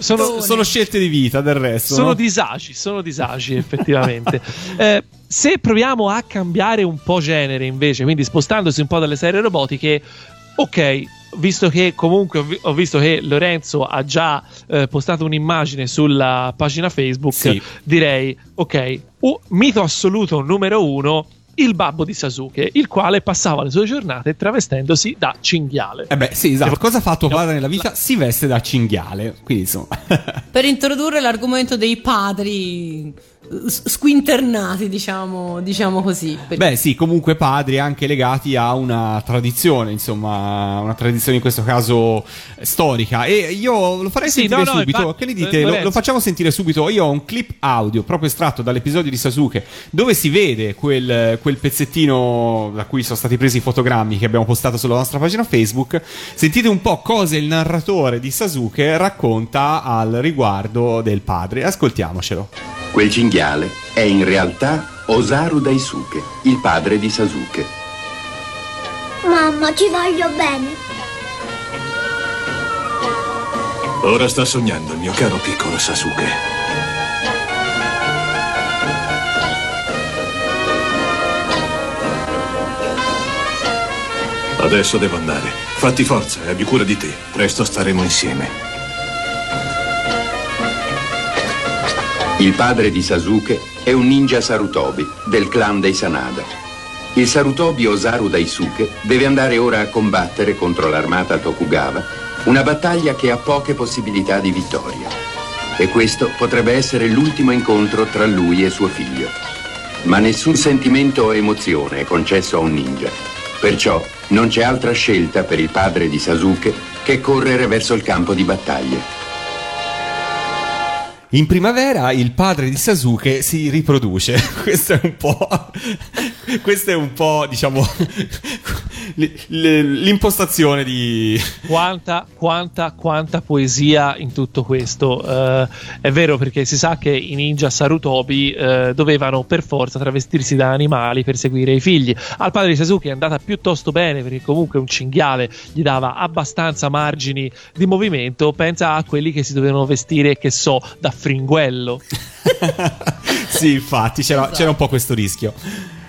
sono, sono scelte di vita del resto. Sono no? disagi, sono disagi effettivamente. eh, se proviamo a cambiare un po' genere invece, quindi spostandosi un po' dalle serie robotiche, ok, visto che comunque ho, vi- ho visto che Lorenzo ha già eh, postato un'immagine sulla pagina Facebook, Sì. direi ok, uh, mito assoluto numero uno. Il babbo di Sasuke, il quale passava le sue giornate travestendosi da cinghiale. Eh beh, sì, esatto. Cosa fa tuo padre nella vita? Si veste da cinghiale. Quindi, insomma. per introdurre l'argomento dei padri squinternati, diciamo, diciamo così. Per- Beh, sì, comunque padri anche legati a una tradizione, insomma, una tradizione in questo caso eh, storica. E io lo farei Sì, sentire no, no, subito. infatti, che ne dite? eh, Lo, lo facciamo sentire subito. Io ho un clip audio proprio estratto dall'episodio di Sasuke dove si vede quel, quel pezzettino da cui sono stati presi i fotogrammi che abbiamo postato sulla nostra pagina Facebook. Sentite un po' cosa il narratore di Sasuke racconta al riguardo del padre. Ascoltiamocelo. Quel cinghiale è in realtà Osaru Daisuke, il padre di Sasuke. Mamma, ci voglio bene. Ora sta sognando il mio caro piccolo Sasuke. Adesso devo andare. Fatti forza e abbi cura di te. Presto staremo insieme. Il padre di Sasuke è un ninja Sarutobi del clan dei Sanada. Il Sarutobi Osaru Daisuke deve andare ora a combattere contro l'armata Tokugawa, una battaglia che ha poche possibilità di vittoria. E questo potrebbe essere l'ultimo incontro tra lui e suo figlio. Ma nessun sentimento o emozione è concesso a un ninja. Perciò non c'è altra scelta per il padre di Sasuke che correre verso il campo di battaglia. In primavera il padre di Sasuke si riproduce. Questo è un po'. Questo è un po', diciamo. L'impostazione di. Quanta, quanta, quanta poesia in tutto questo. Eh, è vero perché si sa che i ninja Sarutobi eh, dovevano per forza travestirsi da animali per seguire i figli. Al padre di Sasuke è andata piuttosto bene perché comunque un cinghiale gli dava abbastanza margini di movimento. Pensa a quelli che si dovevano vestire, che so, da fringuello. sì, infatti, c'era, Esatto. c'era un po' questo rischio.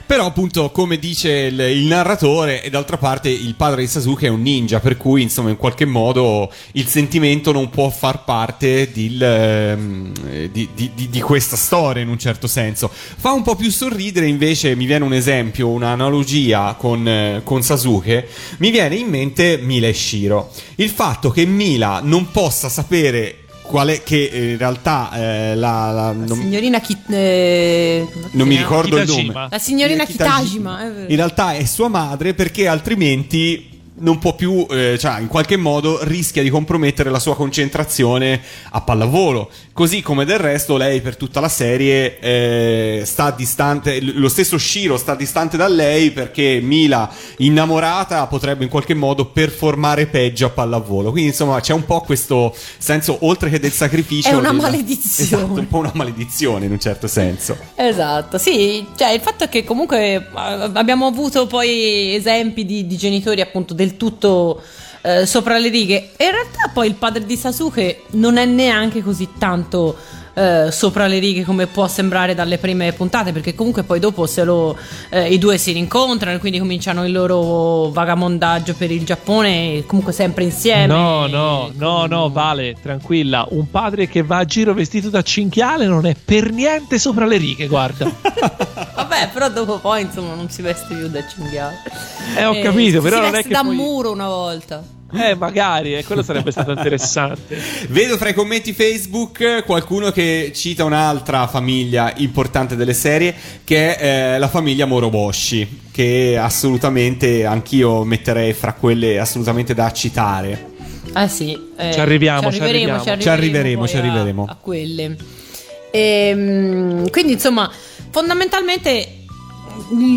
Però, appunto, come dice il, il narratore, e d'altra parte il padre di Sasuke è un ninja, per cui, insomma, in qualche modo il sentimento non può far parte ehm, di, di- di- di questa storia, in un certo senso. Fa un po' più sorridere, invece, mi viene un esempio, un'analogia con, eh, con Sasuke, mi viene in mente Mila e Shiro. Il fatto che Mila non possa sapere qual è che eh, in realtà eh, la, la- non- Signorina Ki- eh, non mi ricordo il Kitajima. nome. La signorina Kitajima. Kitajima. In realtà è sua madre perché altrimenti non può più, eh, cioè in qualche modo rischia di compromettere la sua concentrazione a pallavolo. Così come del resto lei per tutta la serie eh, sta distante, lo stesso Shiro sta distante da lei perché Mila innamorata potrebbe in qualche modo performare peggio a pallavolo. Quindi insomma c'è un po' questo senso oltre che del sacrificio. È una della- maledizione. Esatto, un po' una maledizione in un certo senso. Esatto, sì, cioè il fatto è che comunque eh, abbiamo avuto poi esempi di, di genitori appunto del tutto eh, sopra le righe. E in realtà poi il padre di Sasuke non è neanche così tanto eh, sopra le righe come può sembrare dalle prime puntate perché comunque poi dopo se lo, eh, i due si rincontrano e quindi cominciano il loro vagamondaggio per il Giappone comunque sempre insieme. No, no, no, no, Vale, tranquilla. Un padre che va a giro vestito da cinghiale non è per niente sopra le righe, guarda. Vabbè, però dopo poi insomma non si veste più da cinghiale. Eh, ho capito, si però non è che da poi- muro una volta. Eh, magari, eh, quello sarebbe stato interessante. Vedo fra i commenti Facebook qualcuno che cita un'altra famiglia importante delle serie che è eh, la famiglia Moroboshi, che assolutamente anchio metterei fra quelle assolutamente da citare. Ah sì, eh, Ci arriviamo, ci arriviamo. Ci arriveremo, poi ci arriveremo. A, a quelle. Ehm, quindi insomma, fondamentalmente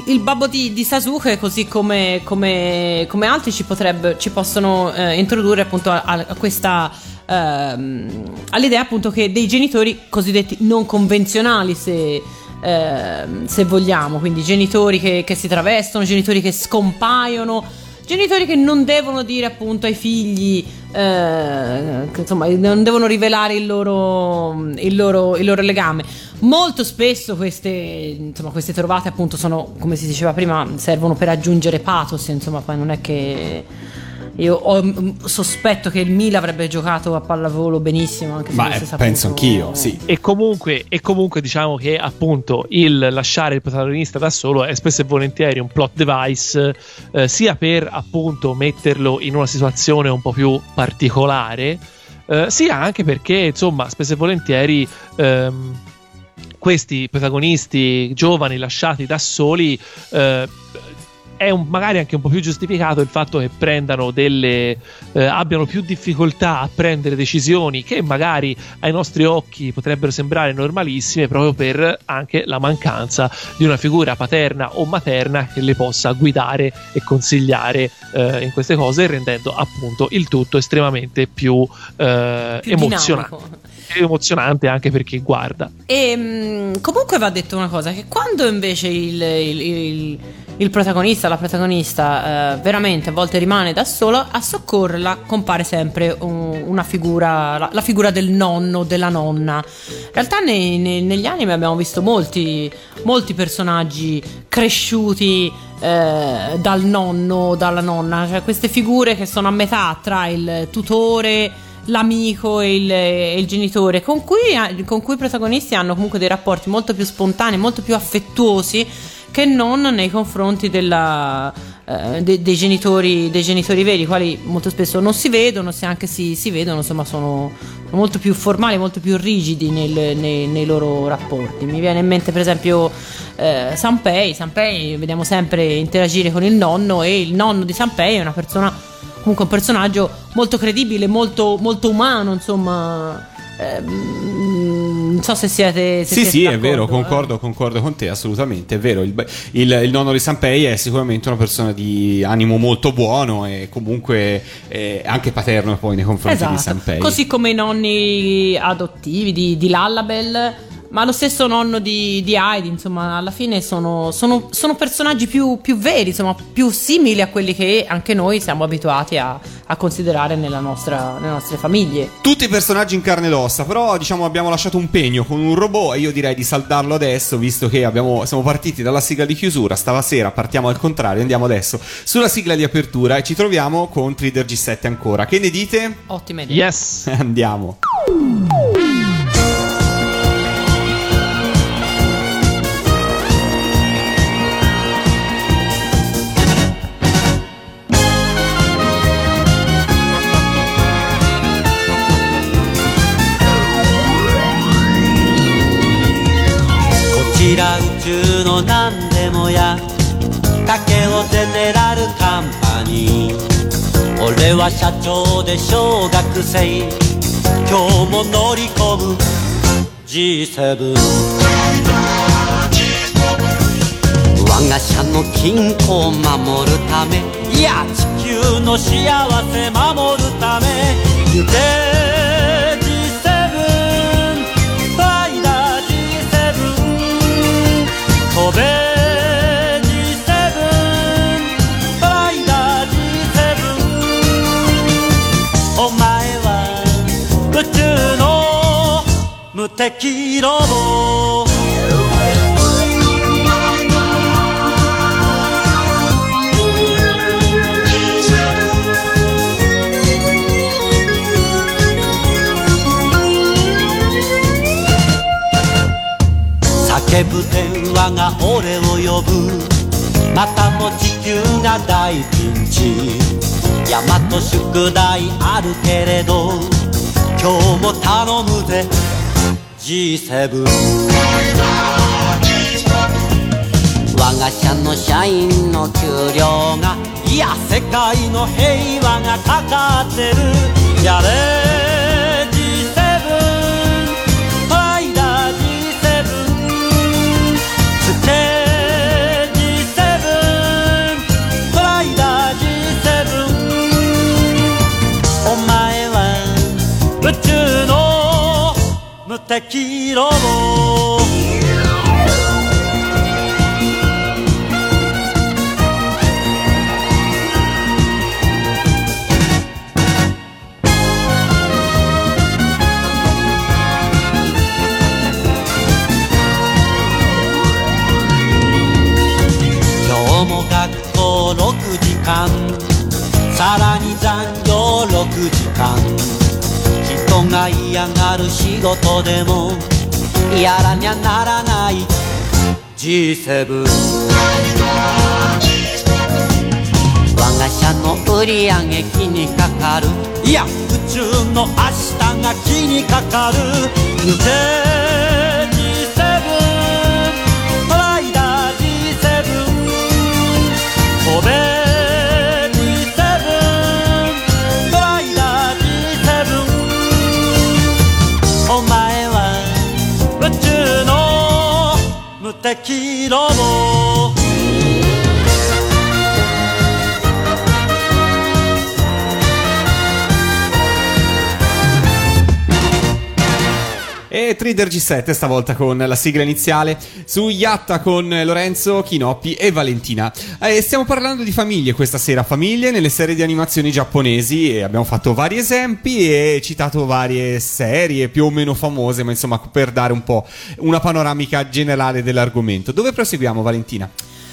il, babbo di, di Sasuke, così come, come- come altri, ci, potrebbe, ci possono eh, introdurre appunto a, a questa. ehm, all'idea appunto che dei genitori cosiddetti non convenzionali, se, ehm, se vogliamo, quindi genitori che, che si travestono, genitori che scompaiono, genitori che non devono dire appunto ai figli, eh, insomma, non devono rivelare il loro, il loro, il loro legame. Molto spesso queste, insomma, queste trovate appunto sono, come si diceva prima, servono per aggiungere pathos, insomma, poi non è che... Io ho- mm, sospetto che il Mila avrebbe giocato a pallavolo benissimo anche se Ma eh, penso anch'io, sì. E comunque, e comunque diciamo che appunto il lasciare il protagonista da solo è spesso e volentieri un plot device eh, sia per appunto metterlo in una situazione un po' più particolare eh, sia anche perché insomma spesso e volentieri ehm, questi protagonisti giovani lasciati da soli eh, è un- magari anche un po' più giustificato il fatto che prendano delle eh, abbiano più difficoltà a prendere decisioni che magari ai nostri occhi potrebbero sembrare normalissime proprio per anche la mancanza di una figura paterna o materna che le possa guidare e consigliare eh, in queste cose rendendo appunto il tutto estremamente più, eh, Più emozionante dinamico. Emozionante anche per chi guarda E mh, comunque va detto una cosa: che quando invece il, il- il- il protagonista, la protagonista, eh, veramente a volte rimane da solo, a soccorrerla compare sempre un- una figura, la, la figura del nonno, della nonna. In realtà nei- nei- negli anime abbiamo visto molti, molti personaggi cresciuti eh, dal nonno, dalla nonna, cioè queste figure che sono a metà tra il tutore l'amico e il, e il genitore, con cui, con cui i protagonisti hanno comunque dei rapporti molto più spontanei, molto più affettuosi che non nei confronti della, eh, de- dei, genitori, dei genitori veri, i quali molto spesso non si vedono, se anche si, si vedono, insomma, sono molto più formali, molto più rigidi nel- nei, nei loro rapporti. Mi viene in mente, per esempio, eh, Sanpei. Sanpei vediamo sempre interagire con il nonno, e il nonno di Sanpei è una persona comunque un personaggio molto credibile, molto, molto umano, insomma, ehm, non so se siete. se Sì, siete sì, è vero, eh. concordo, concordo con te, assolutamente, è vero. Il, il- il nonno di Sanpei è sicuramente una persona di animo molto buono e comunque eh, anche paterno poi nei confronti di Esatto. Sanpei. Così come i nonni adottivi di, di Lallabel, ma lo stesso nonno di, di Heidi, insomma, alla fine sono, sono- sono personaggi più, più veri, insomma, più simili a quelli che anche noi siamo abituati a, a considerare nella nostra- nelle nostre famiglie. Tutti i personaggi in carne ed ossa, però diciamo abbiamo lasciato un pegno con un robot e io direi di saldarlo adesso, visto che abbiamo- siamo partiti dalla sigla di chiusura, stasera partiamo al contrario, andiamo adesso sulla sigla di apertura e ci troviamo con Trader G7 ancora. Che ne dite? Ottima idea. Yes. Andiamo.「俺は社長で小学生」「今日も乗り込む G7」我が社の均衡を守るため。いや地球の幸せ守るため。無敵ロボ叫ぶ電話が俺を呼ぶ。またも地球が大ピンチ。大和宿題あるけれど今日も頼むぜ。G7 我が社の社員の給料がいや世界の平和がかかってる。やれ。無敵ロボ今日も学校6時間。さらに残業6時間。嫌がる仕事でもやらにゃならない。G7 我が社の売り上げ気にかかる。いや宇宙の明日が気にかかる。黄色の Trader G7 stavolta con la sigla iniziale su Yatta con Lorenzo, Chinoppi e Valentina. Eh, stiamo parlando di famiglie questa sera, famiglie nelle serie di animazioni giapponesi e abbiamo fatto vari esempi e citato varie serie più o meno famose, ma insomma per dare un po' una panoramica generale dell'argomento. Dove proseguiamo Valentina?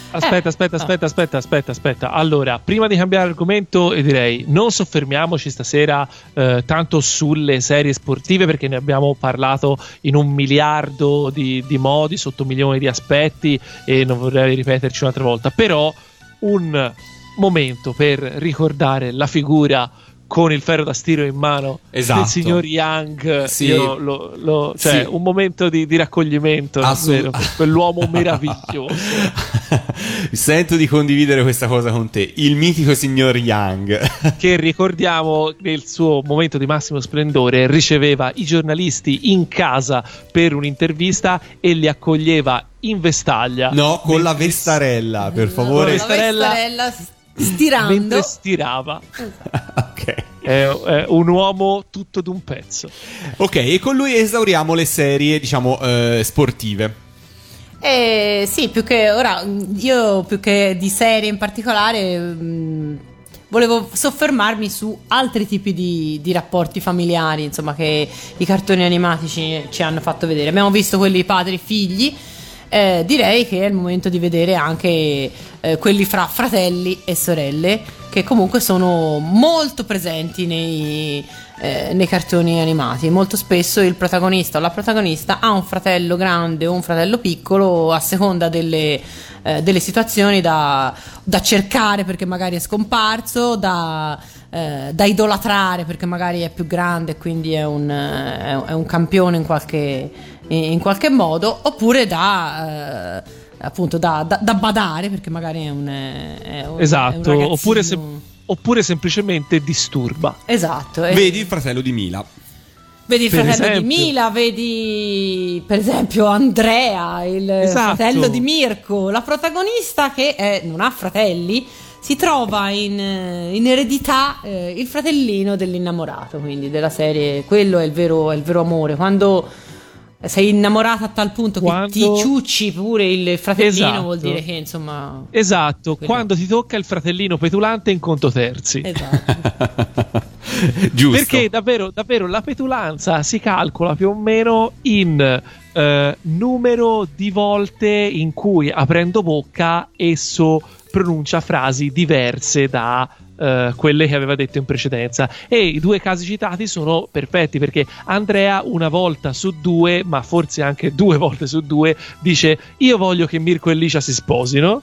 Aspetta, aspetta, aspetta, aspetta, aspetta, aspetta. Allora, prima di cambiare argomento, direi non soffermiamoci stasera eh, tanto sulle serie sportive perché ne abbiamo parlato in un miliardo di, di modi, sotto milioni di aspetti e non vorrei ripeterci un'altra volta. Però un momento per ricordare la figura con il ferro da stiro in mano Esatto. del signor Young. Sì. Io lo- lo- cioè, Sì. un momento di, di raccoglimento Assolut- per quell'uomo meraviglioso. Sento di condividere questa cosa con te. Il mitico signor Young. che ricordiamo nel suo momento di massimo splendore riceveva i giornalisti in casa per un'intervista e li accoglieva in vestaglia. No, con la vestarella, per favore. La vestarella stirando. Mentre stirava. ok. È, è un uomo tutto d'un pezzo. Ok, e con lui esauriamo le serie, diciamo, eh, sportive. Eh, sì, più che ora io più che di serie in particolare mh, volevo soffermarmi su altri tipi di, di rapporti familiari, insomma, che i cartoni animati ci, ci hanno fatto vedere. Abbiamo visto quelli padri-figli. Eh, direi che è il momento di vedere anche eh, quelli fra fratelli e sorelle, che comunque sono molto presenti nei, eh, nei cartoni animati. Molto spesso il protagonista o la protagonista ha un fratello grande o un fratello piccolo a seconda delle, eh, delle situazioni da, da cercare perché magari è scomparso, da, eh, da idolatrare perché magari è più grande e quindi è un, eh, è un- è un campione in qualche, in qualche modo, oppure da... eh, appunto da, da- da badare perché magari è un, è un- è Esatto, un oppure, ragazzino. sem- oppure semplicemente disturba. esatto eh. Vedi il fratello di Mila. Vedi il Per fratello esempio. di Mila, vedi per esempio Andrea, il Esatto. fratello di Mirko, la protagonista che è- non ha fratelli, si trova in, in eredità eh, il fratellino dell'innamorato, quindi della serie, quello è il vero, è il vero amore. Quando sei innamorata a tal punto Quando- che ti ciucci pure il fratellino, Esatto. vuol dire che insomma... Esatto, Quello. quando ti tocca il fratellino petulante in conto terzi. Esatto. Giusto. Perché davvero, davvero la petulanza si calcola più o meno in eh, numero di volte in cui aprendo bocca esso pronuncia frasi diverse da eh, quelle che aveva detto in precedenza. E i due casi citati sono perfetti perché Andrea una volta su due, ma forse anche due volte su due, dice io voglio che Mirko e Licia si sposino.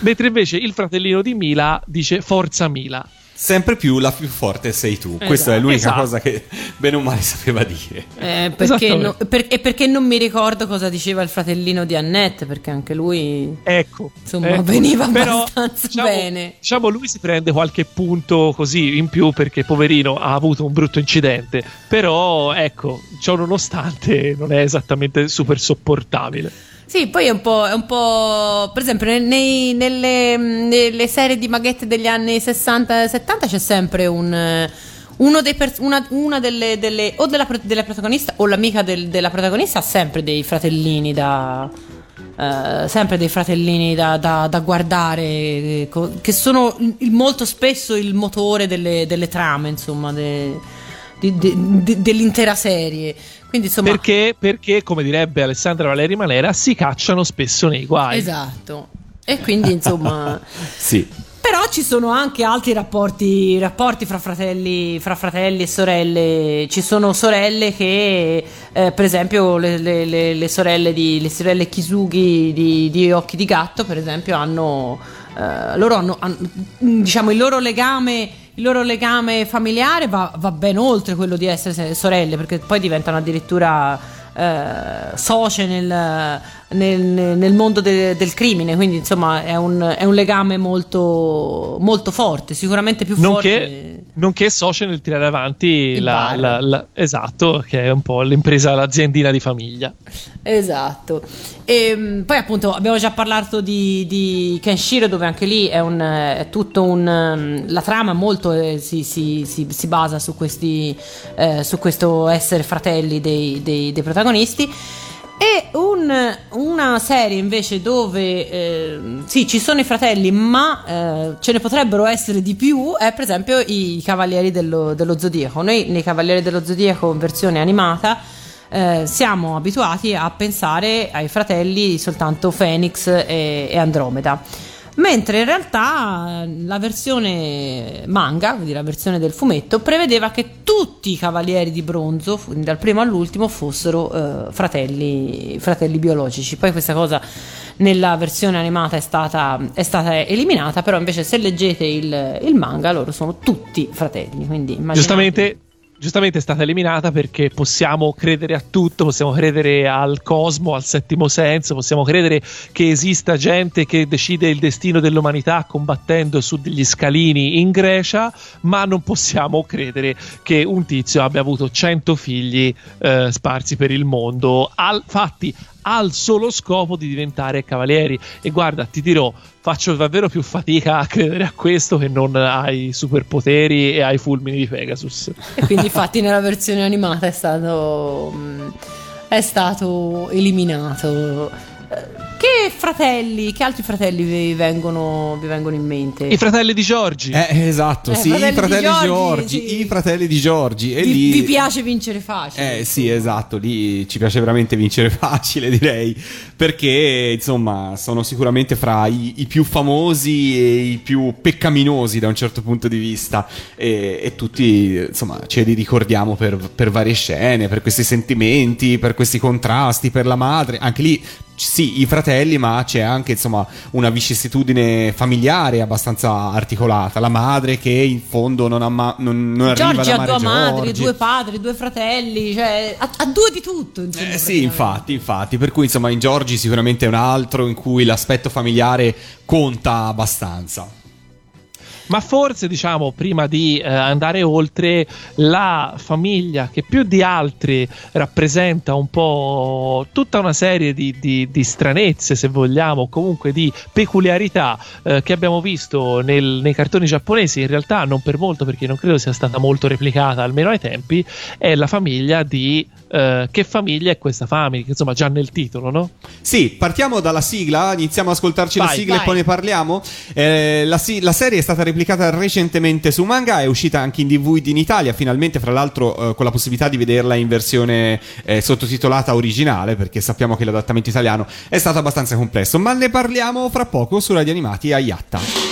Mentre invece il fratellino di Mila dice Forza Mila. Sempre più la più forte sei tu. Questa è l'unica Esatto. cosa che bene o male sapeva dire. Eh, perché, no- per- e perché non mi ricordo cosa diceva il fratellino di Annette, perché anche lui Ecco, insomma ecco. veniva Però, abbastanza diciamo, bene. Diciamo, lui si prende qualche punto così in più perché, poverino, ha avuto un brutto incidente. Però, ecco, ciò nonostante, non è esattamente super sopportabile. Sì, poi è un po', è un po' per esempio nei- nelle, nelle serie di maghette degli anni 60 e 70 c'è sempre un eh, pers- una, una delle, delle- o della, della protagonista o l'amica del- della protagonista ha sempre dei fratellini da eh, sempre dei fratellini da, da- da guardare eh, che sono il- molto spesso il motore delle, delle trame insomma de- di- di- di- dell'intera serie quindi insomma Perché, perché, come direbbe Alessandra Valeri Malera, si cacciano spesso nei guai. esatto e quindi insomma Sì. Però ci sono anche altri rapporti, rapporti fra, fratelli, fra fratelli e sorelle. Ci sono sorelle che, eh, per esempio, le, le- le- le sorelle di le sorelle Kisugi di, di Occhi di Gatto, per esempio, hanno. eh, loro hanno, hanno- diciamo il loro legame. Il loro legame familiare va, va ben oltre quello di essere se- sorelle, perché poi diventano addirittura eh, socie nel, nel- nel mondo de- del crimine, quindi insomma è un, è un legame molto, molto forte, sicuramente più Nonché, forte. Nonché socio nel tirare avanti la, la- la- esatto, che è un po' l'impresa, l'aziendina di famiglia. Esatto. E mh, poi appunto abbiamo già parlato di, di Kenshiro dove anche lì è, un, è tutto un... ehm, la trama molto eh, si, si- si- si basa su, questi, eh, su questo essere fratelli dei, dei- dei protagonisti. E un- una serie invece dove eh, sì, ci sono i fratelli, ma eh, ce ne potrebbero essere di più, è per esempio i Cavalieri dello, dello Zodiaco. Noi nei Cavalieri dello Zodiaco in versione animata eh, siamo abituati a pensare ai fratelli soltanto Phoenix e, e Andromeda. Mentre in realtà eh, la versione manga, quindi la versione del fumetto, prevedeva che tutti i cavalieri di bronzo, dal primo all'ultimo, fossero eh, fratelli, fratelli biologici. Poi questa cosa nella versione animata è stata, è stata eliminata, però invece se leggete il, il manga loro sono tutti fratelli, immaginate- Giustamente, giustamente è stata eliminata perché possiamo credere a tutto, possiamo credere al cosmo, al settimo senso, possiamo credere che esista gente che decide il destino dell'umanità combattendo su degli scalini in Grecia, ma non possiamo credere che un tizio abbia avuto 100 figli eh, sparsi per il mondo, al- fatti al solo scopo di diventare cavalieri. E guarda, ti dirò, faccio davvero più fatica a credere a questo che non ai superpoteri e ai fulmini di Pegasus. E quindi infatti nella versione animata è stato, mm, è stato eliminato. Che fratelli, che altri fratelli vi vengono, vi vengono in mente? I fratelli di Giorgi. Eh, esatto, Eh, sì, fratelli i fratelli di Giorgi, Giorgi, sì. i fratelli di Giorgi. E vi, lì... vi piace vincere facile? Eh sì, esatto, lì ci piace veramente vincere facile, direi, perché insomma sono sicuramente fra i, i più famosi e i più peccaminosi da un certo punto di vista e, e tutti insomma ce li ricordiamo per, per varie scene, per questi sentimenti, per questi contrasti, per la madre, anche lì sì, i fratelli, ma c'è anche insomma una vicissitudine familiare abbastanza articolata. La madre che in fondo non, amma- non, non arriva Giorgi ha due madri, due padri, due fratelli, cioè ha, ha due di tutto. insomma, Eh, sì, infatti, infatti, per cui insomma in Giorgi sicuramente è un altro in cui l'aspetto familiare conta abbastanza. Ma forse, diciamo, prima di eh, andare oltre, la famiglia che più di altri rappresenta un po' tutta una serie di, di- di stranezze, se vogliamo, comunque di peculiarità eh, che abbiamo visto nel- nei cartoni giapponesi, in realtà non per molto perché non credo sia stata molto replicata, almeno ai tempi, è la famiglia di... eh, che famiglia è questa famiglia? Insomma già nel titolo, no? Sì, partiamo dalla sigla, iniziamo a ascoltarci la Vai, sigla e vai. poi ne parliamo. Eh, la, si- la serie è stata replicata recentemente su manga, è uscita anche in DVD in Italia, finalmente fra l'altro eh, con la possibilità di vederla in versione eh, sottotitolata originale, perché sappiamo che l'adattamento italiano è stato abbastanza complesso, ma ne parliamo fra poco su Radio Animati a Yatta.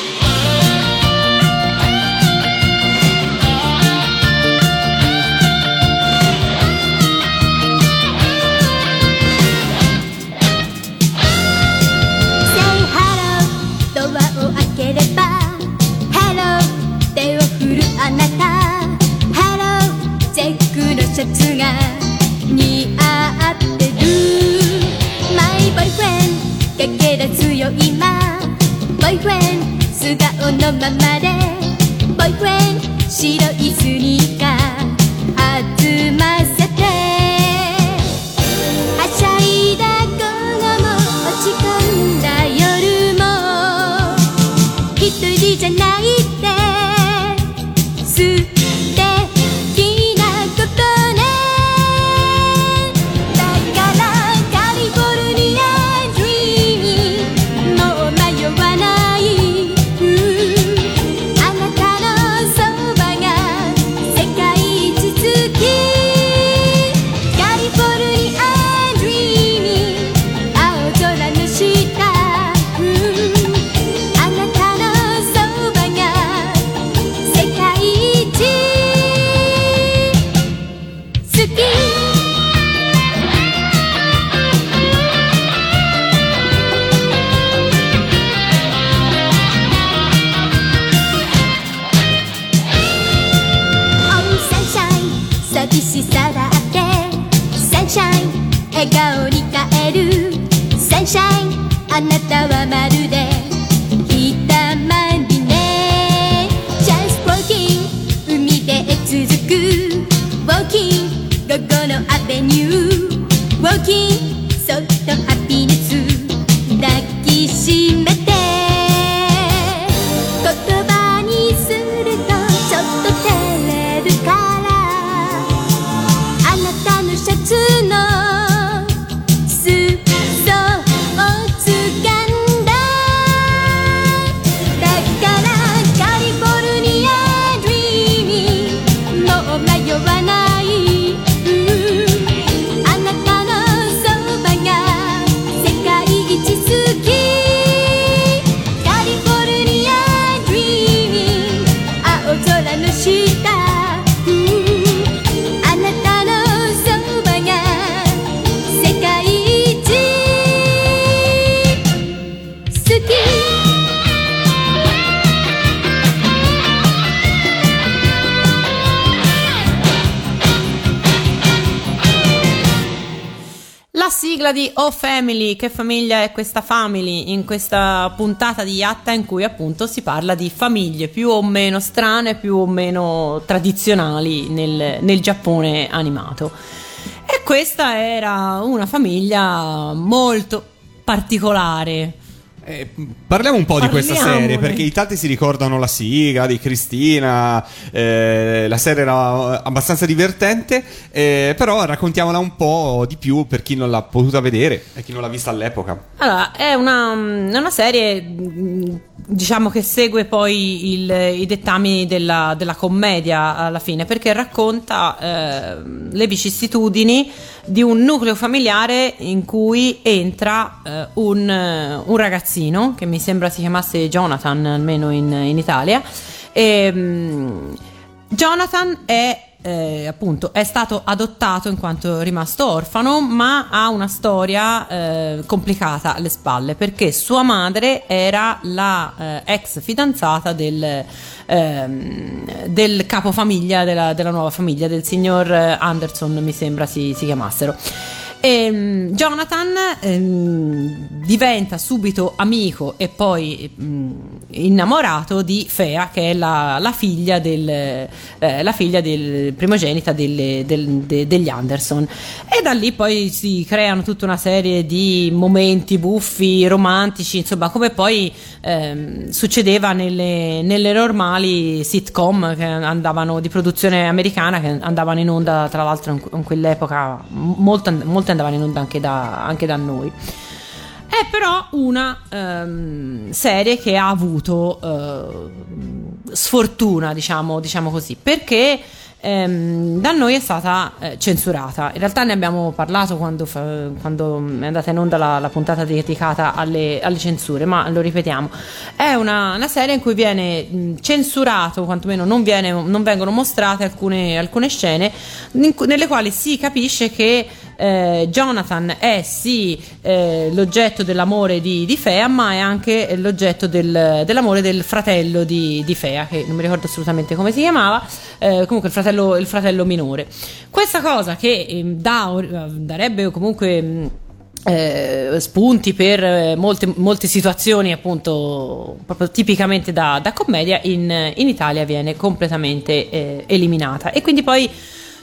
素顔のままで。ボイフレン白いスニー。Che famiglia è questa family, in questa puntata di Yatta in cui appunto si parla di famiglie più o meno strane, più o meno tradizionali nel, nel Giappone animato. E questa era una famiglia molto particolare. Eh, parliamo un po' di questa serie perché in tanti si ricordano la sigla di Cristina, eh, la serie era abbastanza divertente, eh, però raccontiamola un po' di più per chi non l'ha potuta vedere e chi non l'ha vista all'epoca. Allora, è una, una serie, mh, diciamo, che segue poi il- i dettami della, della commedia alla fine, perché racconta eh, le vicissitudini di un nucleo familiare in cui entra eh, un, eh, un ragazzino, che mi sembra si chiamasse Jonathan, almeno in, in Italia, e, mh, Jonathan è eh, appunto è stato adottato in quanto rimasto orfano, ma ha una storia eh, complicata alle spalle perché sua madre era la eh, ex fidanzata del, ehm, del capofamiglia della, della nuova famiglia, del signor eh, Anderson, mi sembra si, si chiamassero. E, mm, Jonathan ehm, diventa subito amico e poi mm, innamorato di Fea, che è la, la figlia, del, eh, la figlia del primogenita delle- del- de- degli Anderson. E da lì poi si creano tutta una serie di momenti buffi, romantici, insomma, come poi ehm, succedeva nelle, nelle normali sitcom andavano di produzione americana, che andavano in onda, tra l'altro, in, in quell'epoca, molto, molte andavano in onda anche da, anche da noi. È però una ehm, serie che ha avuto eh, sfortuna, diciamo, diciamo così, perché ehm, da noi è stata eh, censurata. In realtà ne abbiamo parlato quando, fa- quando è andata in onda la, la puntata dedicata alle, alle censure, ma lo ripetiamo. È una, una serie in cui viene mh, censurato, quantomeno non, viene- non vengono mostrate alcune, alcune scene in nelle quali si capisce che eh, Jonathan è sì eh, l'oggetto dell'amore di, di Fea, ma è anche l'oggetto del- dell'amore del fratello di, di Fea, che non mi ricordo assolutamente come si chiamava, eh, comunque il fratello, il fratello minore. Questa cosa che ehm, dà- darebbe comunque. mh, eh, spunti per eh, molte, molte situazioni appunto proprio tipicamente da, da commedia in, in Italia viene completamente eh, eliminata e quindi poi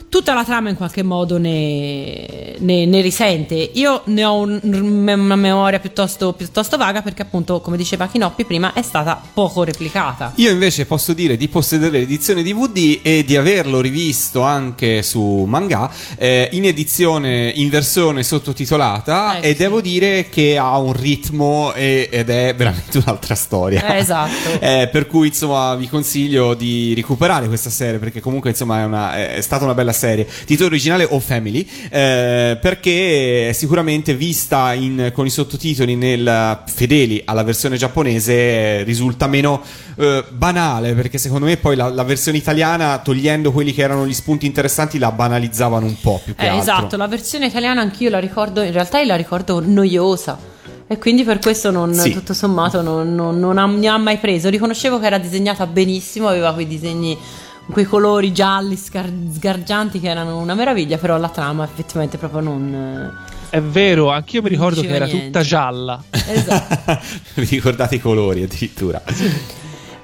tutta la trama in qualche modo ne, ne- ne risente. Io ne ho un- una memoria piuttosto, piuttosto vaga perché appunto, come diceva Chinoppi prima, è stata poco replicata. Io invece posso dire di possedere l'edizione DVD e di averlo rivisto anche su manga eh, in edizione in versione sottotitolata Eh, e devo dire che ha un ritmo e- ed è veramente un'altra storia. Eh, esatto. Eh, per cui insomma vi consiglio di recuperare questa serie perché comunque insomma è, una- è stata una bella serie. Titolo originale O Family eh, perché è sicuramente vista in- con i sottotitoli nel, fedeli alla versione giapponese eh, risulta meno eh, banale perché secondo me poi la, la versione italiana togliendo quelli che erano gli spunti interessanti la banalizzavano un po' più che Eh, altro. esatto, la versione italiana anch'io la ricordo, in realtà la ricordo noiosa. E quindi per questo non, Sì. tutto sommato non, non- non ha- mi ha mai preso. Riconoscevo che era disegnata benissimo, aveva quei disegni, quei colori gialli scar- sgargianti che erano una meraviglia, però la trama effettivamente proprio non... È vero, anch'io mi ricordo che era niente. tutta gialla. Esatto. Vi ricordate i colori addirittura.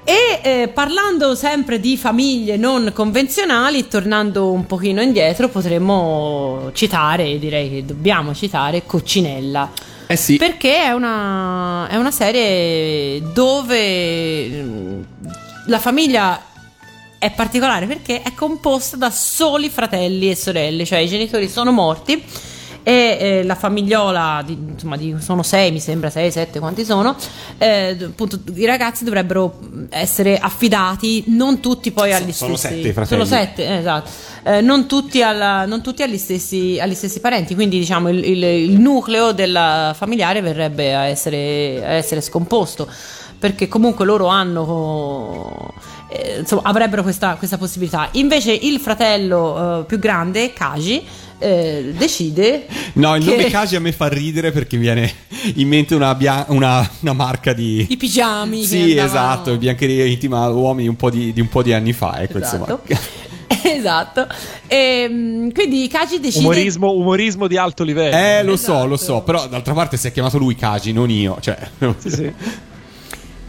E eh, parlando sempre di famiglie non convenzionali, tornando un pochino indietro, potremmo citare, direi che dobbiamo citare Coccinella. Eh sì. Perché è una, è una serie dove mm, la famiglia è particolare perché è composta da soli fratelli e sorelle, cioè i genitori sono morti e eh, la famigliola, di- insomma, di- sono sei, mi sembra sei, sette, quanti sono, eh, appunto i ragazzi dovrebbero essere affidati, non tutti poi agli sono stessi... sette fratelli. Sono sette, eh, esatto. Eh, non tutti, alla- non tutti agli, stessi, agli stessi parenti, quindi diciamo il, il- il nucleo della familiare verrebbe a essere, a essere scomposto, perché comunque loro hanno... eh, insomma, avrebbero questa, questa possibilità. Invece il fratello eh, più grande, Kaji, eh, decide... No, il che- nome Kaji a me fa ridere perché mi viene in mente una, bia- una- una marca di... I pigiami. Sì, andavano- esatto, biancheria intima uomini un po' di, di un po' di anni fa, ecco, Esatto. insomma. esatto. E, mm, quindi Kaji decide Umorismo, umorismo di alto livello. Eh, lo so, lo Esatto. so, però d'altra parte si è chiamato lui Kaji, non io, cioè... Sì, sì.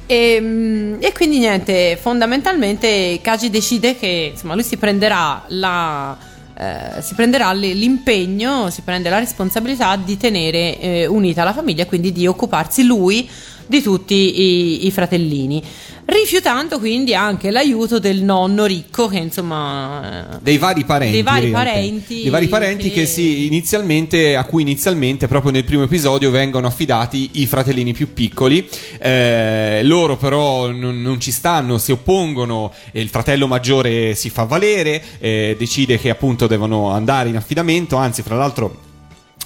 E, mm, e quindi niente, fondamentalmente Kaji decide che insomma lui si prenderà la eh, si prenderà l'impegno, si prende la responsabilità di tenere eh, unita la famiglia quindi di occuparsi lui di tutti i, i fratellini, rifiutando quindi anche l'aiuto del nonno ricco che insomma eh, dei vari parenti Dei vari parenti dei vari parenti che, che- si inizialmente a cui inizialmente proprio nel primo episodio vengono affidati i fratellini più piccoli. Eh, loro però non, non ci stanno si oppongono e il fratello maggiore si fa valere eh, decide che appunto devono andare in affidamento anzi fra l'altro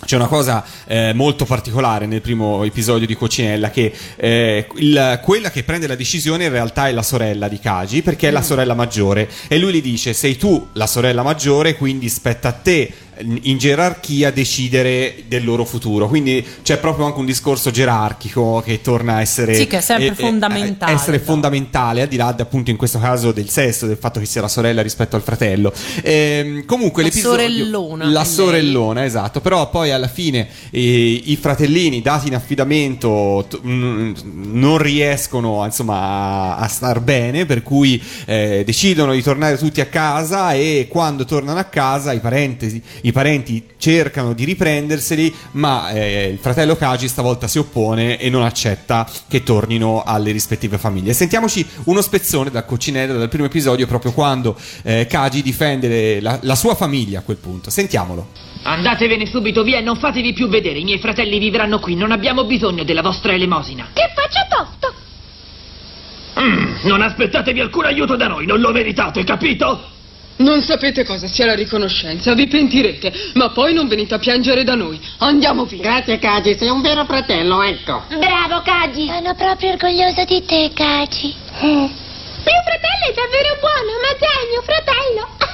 c'è una cosa eh, molto particolare nel primo episodio di Cocinella che eh, il- quella che prende la decisione in realtà è la sorella di Kaji perché è la sorella maggiore. E lui gli dice sei tu la sorella maggiore quindi spetta a te in gerarchia decidere del loro futuro. Quindi c'è proprio anche un discorso gerarchico che torna a essere Sì, che è sempre fondamentale, essere fondamentale al di là appunto in questo caso del sesso del fatto che sia la sorella rispetto al fratello. Ehm, comunque La sorellona, la lei. sorellona esatto. Però poi alla fine eh, i fratellini dati in affidamento t- mm, non riescono insomma a, a star bene per cui eh, decidono di tornare tutti a casa e quando tornano a casa i parenti, i parenti cercano di riprenderseli ma eh, il fratello Kaji stavolta si oppone e non accetta che tornino alle rispettive famiglie sentiamoci uno spezzone da Coccinella dal primo episodio proprio quando eh, Kaji difende la, la sua famiglia a quel punto sentiamolo Andatevene subito via e non fatevi più vedere. I miei fratelli vivranno qui. Non abbiamo bisogno della vostra elemosina. Che faccia tosto! Mm, non aspettatevi alcun aiuto da noi. Non lo meritate, capito? Non sapete cosa sia la riconoscenza, vi pentirete, ma poi non venite a piangere da noi. Andiamo via. Grazie, Kaji, sei un vero fratello, ecco. Bravo, Kaji! Sono proprio orgogliosa di te, Kaji. Mio fratello è davvero buono, ma te è mio fratello.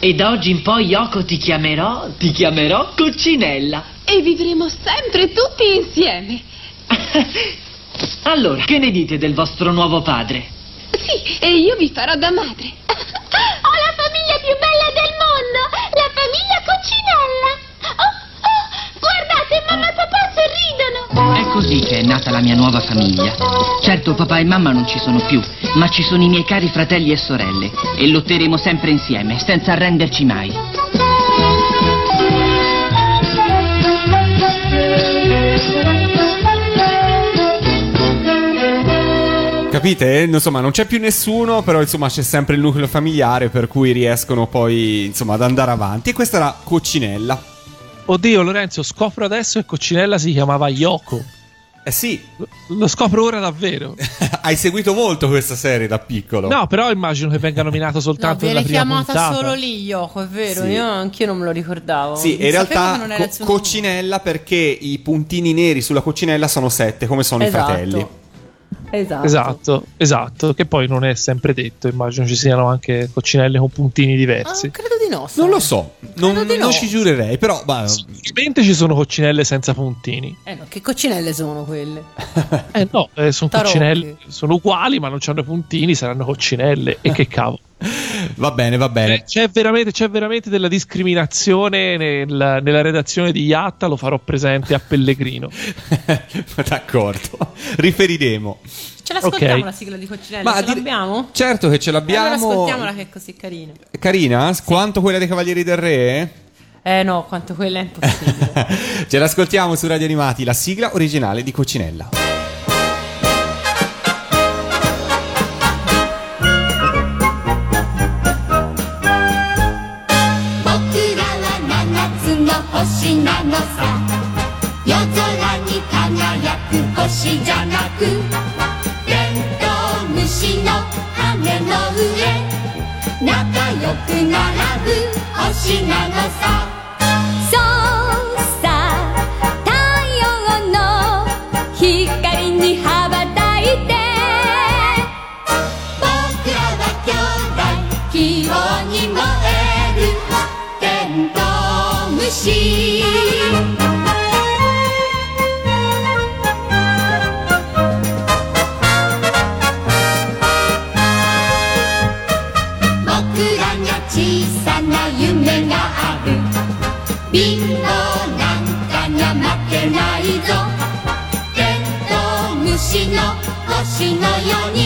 E da oggi in poi, Yoko, ti chiamerò. Ti chiamerò Coccinella. E vivremo sempre tutti insieme. Allora, che ne dite del vostro nuovo padre? Sì, e io vi farò da madre. Ho la famiglia più bella del mondo, la famiglia Coccinella. Oh, oh, guardate, mamma e papà sorridono. È così che è nata la mia nuova famiglia. Certo, papà e mamma non ci sono più, ma ci sono i miei cari fratelli e sorelle. E lotteremo sempre insieme, senza arrenderci mai. Capite? Insomma, non c'è più nessuno, però insomma c'è sempre il nucleo familiare per cui riescono poi insomma ad andare avanti. E questa era Coccinella. Oddio, Lorenzo, scopro adesso che Coccinella si chiamava Yoko. Eh sì, Lo scopro ora davvero. hai seguito molto questa serie da piccolo. No, però immagino che venga nominato No, soltanto viene nella prima chiamata puntata. solo lì Yoko, è vero? Sì. Io anch'io non me lo ricordavo. Sì, Non in realtà co-. Coccinella perché i puntini neri sulla coccinella sono sette, come sono Esatto. i fratelli. Esatto. Esatto, esatto, che poi non è sempre detto, immagino ci siano anche coccinelle con puntini diversi. Ah, credo di no. sai. Non lo so, non, non no. ci giurerei, però ma- Sicuramente ci sono coccinelle senza puntini. Eh no, che coccinelle sono quelle? Eh no, eh, sono coccinelle, sono uguali ma non hanno puntini, saranno coccinelle. E che cavolo. va bene, va bene. Eh, C'è veramente, c'è veramente della discriminazione nel- nella redazione di Iatta, lo farò presente a Pellegrino. D'accordo, riferiremo. Ce l'ascoltiamo Ok. la sigla di coccinelle? Ma Ce dire- l'abbiamo? Certo che ce Allora l'abbiamo. ascoltiamola che è così carina. Carina, quanto quella dei Cavalieri del Re? Eh no, quanto quella è impossibile. Ce l'ascoltiamo su Radio Animati, la sigla originale di Coccinella.「輝く星じゃなく」「テントウムシの羽の上」「仲良く並ぶ星なのさ」そうさ太陽の光に羽ばたいて僕らは兄弟希望に燃えるテントウムシの星のように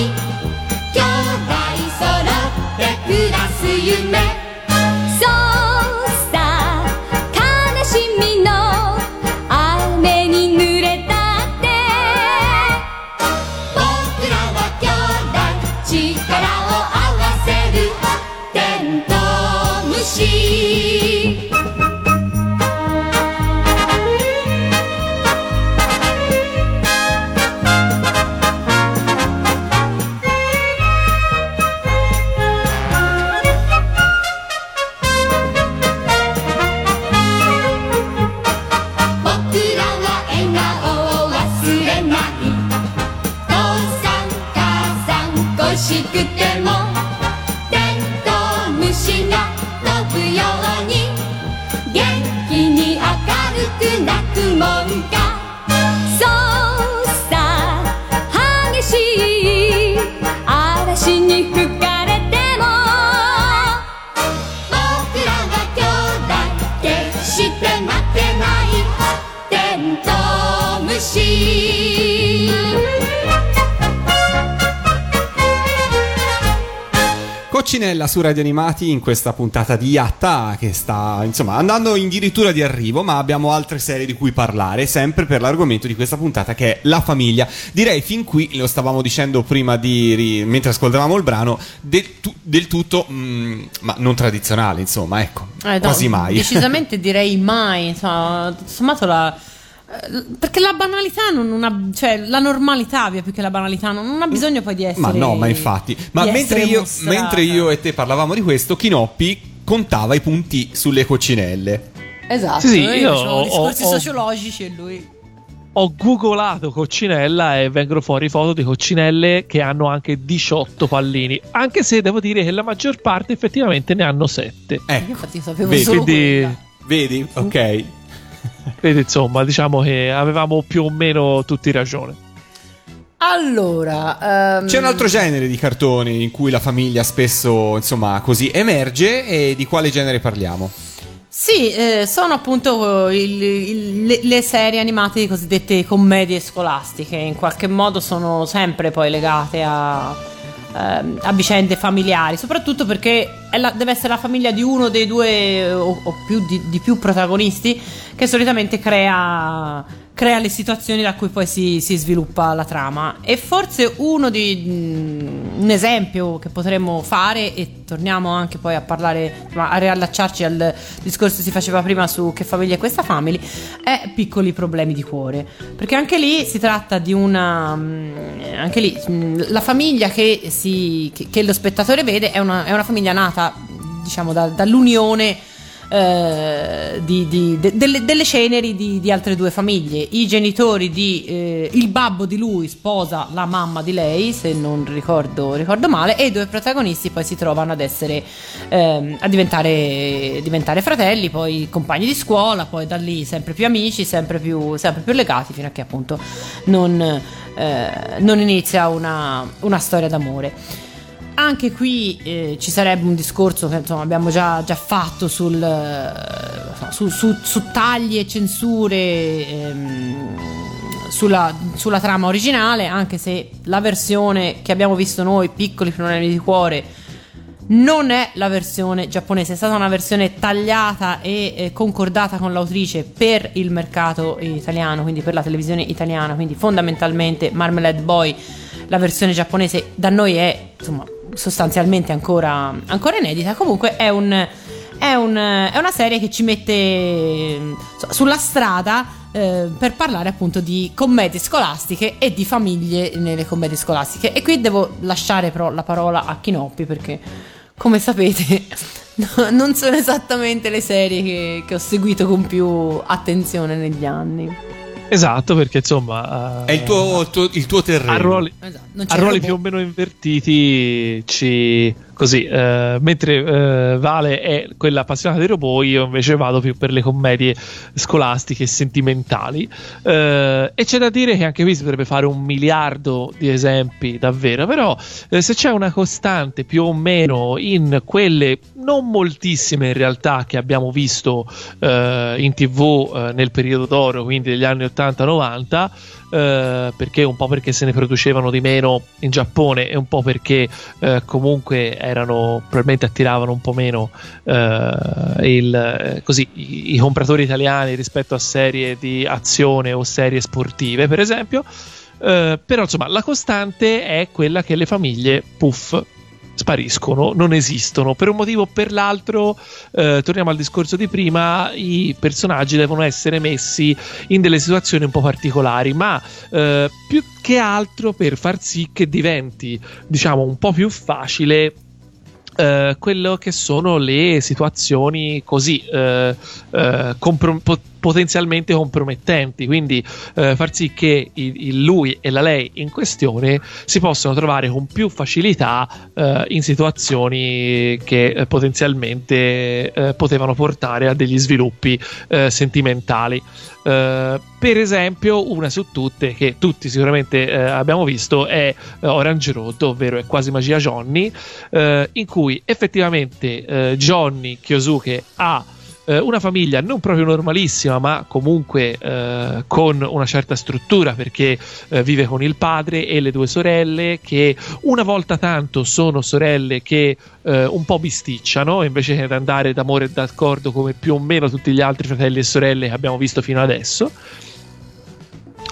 su Radio Animati in questa puntata di Yatta che sta insomma andando addirittura di arrivo, ma abbiamo altre serie di cui parlare, sempre per l'argomento di questa puntata che è la famiglia. Direi fin qui, lo stavamo dicendo prima di mentre ascoltavamo il brano, del, tu- del tutto mm, ma non tradizionale, insomma, ecco, Eh, no, quasi mai. Decisamente direi mai. Insomma, tutto sommato la. Eh, Perché la banalità non, non ha. cioè la normalità via più che la banalità non, non ha bisogno poi di essere. Ma no, ma infatti. Ma mentre io, mentre io e te parlavamo di questo, Chinoppi contava i punti sulle coccinelle. Esatto, Sì, sì, noi io ho- discorsi ho- sociologici e lui. Ho googolato coccinella e vengono fuori foto di coccinelle che hanno anche 18 pallini. Anche se devo dire che la maggior parte effettivamente ne hanno 7. Io infatti sapevo Vedi, solo quindi-. Vedi? Ok. Quindi insomma, diciamo che avevamo più o meno tutti ragione. Allora, ehm, C'è un altro genere di cartoni in cui la famiglia spesso, insomma, così emerge e di quale genere parliamo? Sì, eh, sono appunto il- il- le, le serie animate cosiddette commedie scolastiche, in qualche modo sono sempre poi legate a, ehm, a vicende familiari, soprattutto perché la- deve essere la famiglia di uno dei due eh, o, o più di, di più protagonisti che solitamente crea, crea le situazioni da cui poi si, si sviluppa la trama. E forse uno di mm, un esempio che potremmo fare, e torniamo anche poi a parlare, a riallacciarci al discorso che si faceva prima su che famiglia è questa family, è piccoli problemi di cuore. Perché anche lì si tratta di una. mm, Anche lì mm, la famiglia che, si, che, che lo spettatore vede è una, è una famiglia nata, diciamo, da- dall'unione eh, di- di- de- delle, delle ceneri di, di altre due famiglie. I genitori di eh, il babbo di lui sposa la mamma di lei, se non ricordo, ricordo male, e i due protagonisti poi si trovano ad essere ehm, a diventare, diventare fratelli, poi compagni di scuola, poi da lì sempre più amici, sempre più, sempre più legati, fino a che appunto non, eh, non inizia una, una storia d'amore. Anche qui eh, ci sarebbe un discorso che insomma, abbiamo già, già fatto sul, eh, su, su- su tagli e censure ehm, sulla, sulla trama originale, anche se la versione che abbiamo visto noi, Piccoli problemi di cuore, non è la versione giapponese, è stata una versione tagliata e eh, concordata con l'autrice per il mercato italiano, quindi per la televisione italiana, quindi fondamentalmente Marmalade Boy, la versione giapponese da noi è insomma sostanzialmente ancora, ancora inedita, comunque è un... È, un- è una serie che ci mette sulla strada eh, per parlare appunto di commedie scolastiche e di famiglie nelle commedie scolastiche. E qui devo lasciare però la parola a Chinoppi perché, come sapete, no- non sono esattamente le serie che, che ho seguito con più attenzione negli anni. Esatto, perché insomma. È il tuo, il tuo- il tuo terreno. A ruoli, Esatto, a ruoli più o meno invertiti ci, così, eh, mentre eh, Vale è quella appassionata dei robot, io invece vado più per le commedie scolastiche e sentimentali. Eh, e c'è da dire che anche qui si potrebbe fare un miliardo di esempi, davvero. Però, eh, se c'è una costante più o meno in quelle non moltissime in realtà che abbiamo visto eh, in tv eh, nel periodo d'oro, quindi degli anni 80-90 eh, perché? Un po' perché se ne producevano di meno in Giappone e un po' perché eh, comunque erano probabilmente attiravano un po' meno eh, il, così, i, i, compratori italiani rispetto a serie di azione o serie sportive per esempio. Eh, però insomma la costante è quella che le famiglie puff spariscono, non esistono. Per un motivo o per l'altro, eh, torniamo al discorso di prima, i personaggi devono essere messi in delle situazioni un po' particolari, ma eh, più che altro per far sì che diventi, diciamo, un po' più facile Uh, quello che sono le situazioni così uh, uh, comprom- potenzialmente compromettenti, quindi far sì che il, il, lui e la lei in questione si possano trovare con più facilità in situazioni che potenzialmente potevano portare a degli sviluppi sentimentali. Uh, per esempio, una su tutte che tutti sicuramente uh, abbiamo visto è uh, Orange Road, ovvero è quasi magia Johnny, in cui effettivamente Johnny Kyosuke ha eh, una famiglia non proprio normalissima, ma comunque eh, con una certa struttura perché eh, vive con il padre e le due sorelle che una volta tanto sono sorelle che eh, un po' bisticciano invece che andare d'amore e d'accordo come più o meno tutti gli altri fratelli e sorelle che abbiamo visto fino adesso.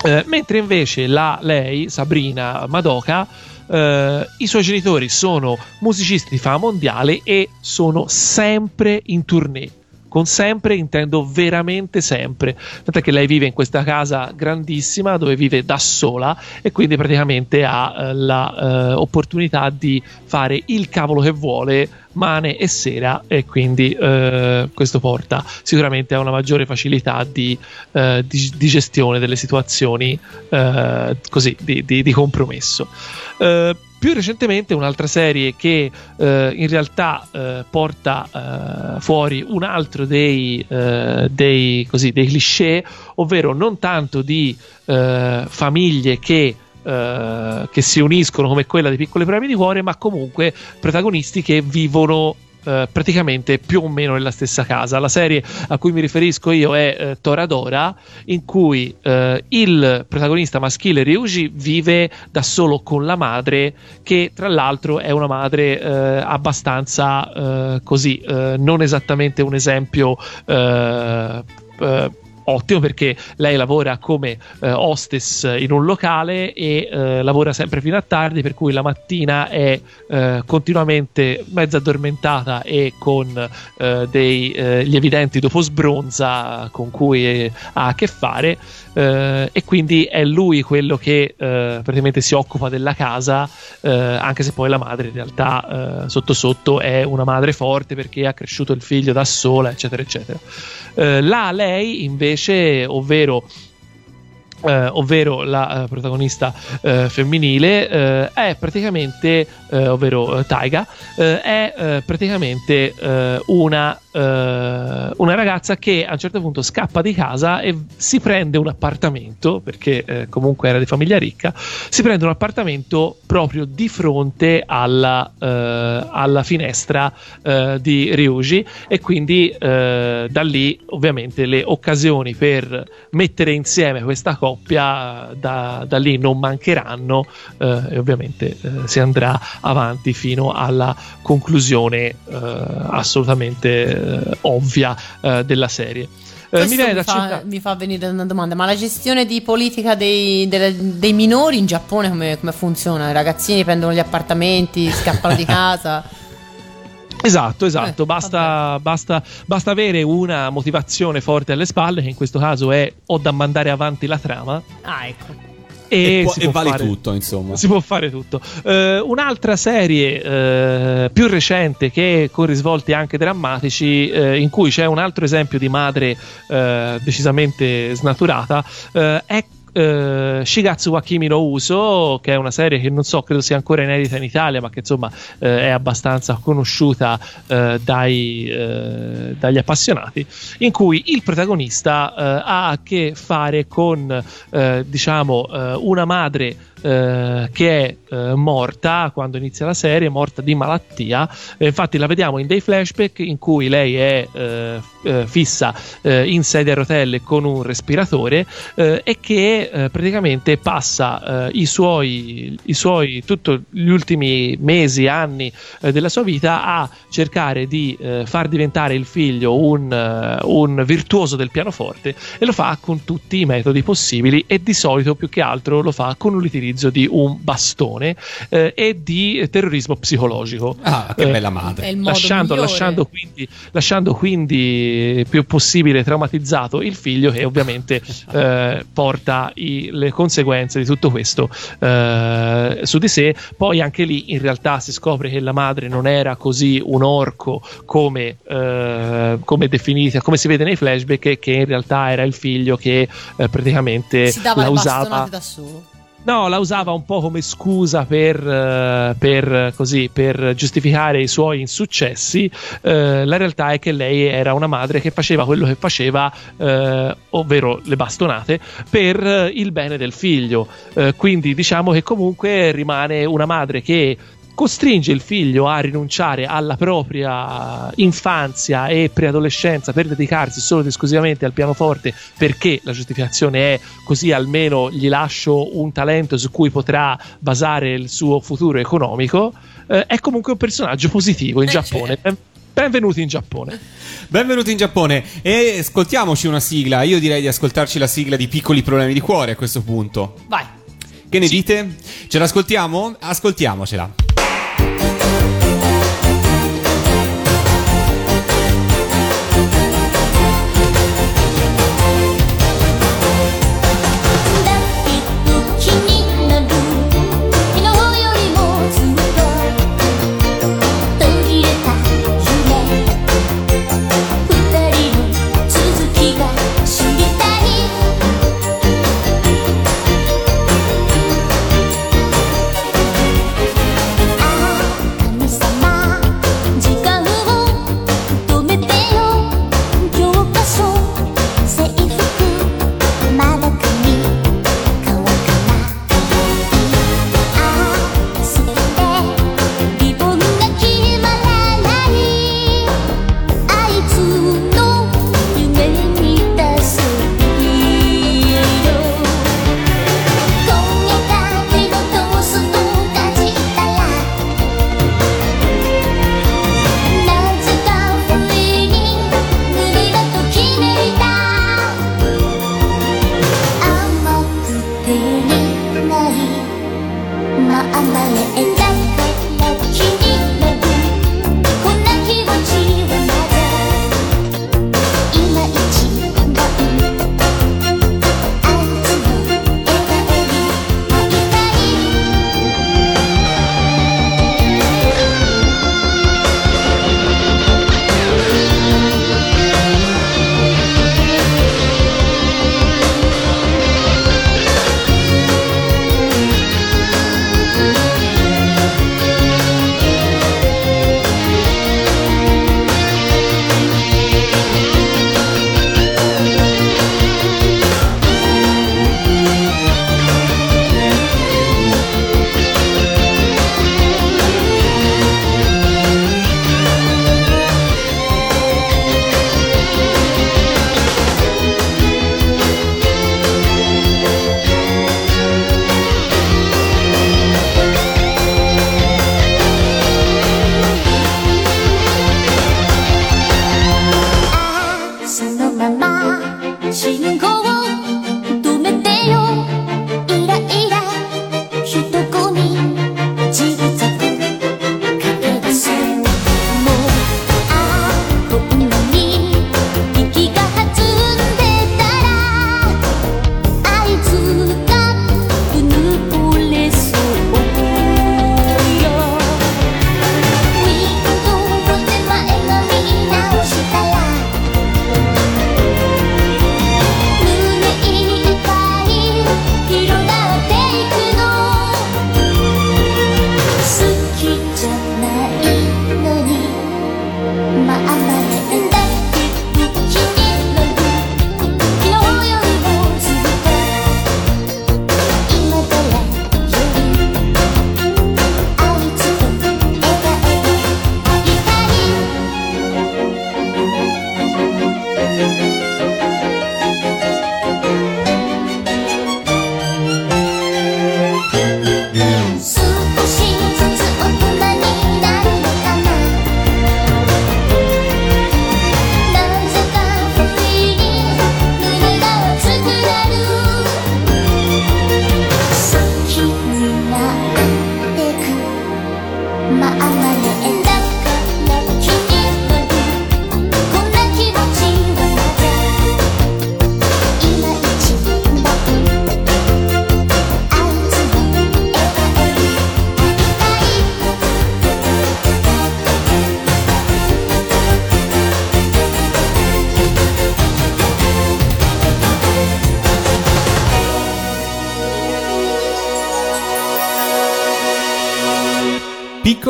Eh, mentre invece la lei, Sabrina Madoka, Uh, I suoi genitori sono musicisti di fama mondiale e sono sempre in tournée con sempre intendo veramente sempre. Tant'è che lei vive in questa casa grandissima dove vive da sola e quindi praticamente ha eh, l'opportunità eh, di fare il cavolo che vuole mane e sera e quindi eh, questo porta sicuramente a una maggiore facilità di, eh, di, di gestione delle situazioni eh, così di, di compromesso. Eh, più recentemente un'altra serie che eh, in realtà eh, porta eh, fuori un altro dei, eh, dei, così, dei cliché, ovvero non tanto di eh, famiglie che Uh, che si uniscono come quella di piccole premi di cuore, ma comunque protagonisti che vivono eh, praticamente più o meno nella stessa casa. La serie a cui mi riferisco io è eh, Toradora, in cui eh, il protagonista maschile Ryuji vive da solo con la madre, che tra l'altro è una madre eh, abbastanza eh, così, eh, non esattamente un esempio ottimo perché lei lavora come eh, hostess in un locale e eh, lavora sempre fino a tardi, per cui la mattina è eh, continuamente mezza addormentata e con eh, degli eh, evidenti dopo sbronza con cui ha a che fare. E quindi è lui quello che praticamente si occupa della casa, anche se poi la madre in realtà sotto sotto è una madre forte perché ha cresciuto il figlio da sola, eccetera, eccetera. Là lei invece, ovvero eh, ovvero la eh, protagonista eh, femminile, eh, è praticamente, eh, ovvero Taiga, eh, è praticamente una, una, ragazza che a un certo punto scappa di casa e si prende un appartamento, perché comunque era di famiglia ricca, si prende un appartamento proprio di fronte alla, alla finestra di Ryuji e quindi da lì ovviamente le occasioni per mettere insieme questa cosa coppia da, da lì non mancheranno eh, e ovviamente eh, si andrà avanti fino alla conclusione eh, assolutamente eh, ovvia eh, della serie. Mi, mi, fa, mi, fa, venire una domanda: ma la gestione di politica dei, dei, dei minori in Giappone come, come, funziona? I ragazzini prendono gli appartamenti, scappano di casa? Esatto, esatto, eh, basta, basta, basta, avere una motivazione forte alle spalle, che in questo caso è ho da mandare avanti la trama. Ah, ecco. E, e, e vale fare, tutto, insomma. Si può fare tutto. Uh, un'altra serie uh, più recente che con risvolti anche drammatici, uh, in cui c'è un altro esempio di madre decisamente snaturata, è eh, Shigatsu wa Kimi no Uso, che è una serie che non so, credo sia ancora inedita in Italia, ma che insomma eh, è abbastanza conosciuta eh, dai, eh, dagli appassionati, in cui il protagonista eh, ha a che fare con eh, diciamo una madre eh, che è eh, morta quando inizia la serie, morta di malattia. Eh, infatti, la vediamo in dei flashback in cui lei è eh, eh, fissa in sedia a rotelle con un respiratore e che praticamente passa i suoi, i suoi tutti gli ultimi mesi, anni della sua vita a cercare di far diventare il figlio un, un virtuoso del pianoforte e lo fa con tutti i metodi possibili e di solito più che altro lo fa con l'utilizzo di un bastone eh, e di terrorismo psicologico. Ah, che Eh, bella madre. Lasciando, lasciando, quindi, lasciando quindi più possibile traumatizzato il figlio che ovviamente eh, porta i- le conseguenze di tutto questo eh, su di sé. Poi anche lì in realtà si scopre che la madre non era così un orco come, eh, come definita, come si vede nei flashback, e che in realtà era il figlio che eh, praticamente Si dava la usava. da solo. No, la usava un po' come scusa per, eh, per, così, per giustificare i suoi insuccessi. Eh, la realtà è che lei era una madre che faceva quello che faceva, eh, ovvero le bastonate, per eh, il bene del figlio. Eh, quindi diciamo che comunque rimane una madre che costringe il figlio a rinunciare alla propria infanzia e preadolescenza per dedicarsi solo ed esclusivamente al pianoforte perché la giustificazione è così almeno gli lascio un talento su cui potrà basare il suo futuro economico eh, è comunque un personaggio positivo in Giappone Ben- benvenuti in Giappone Benvenuti in Giappone e ascoltiamoci una sigla. Io direi di ascoltarci la sigla di Piccoli problemi di cuore a questo punto. Vai. Che ne dite? Ce l'ascoltiamo? Ascoltiamocela.「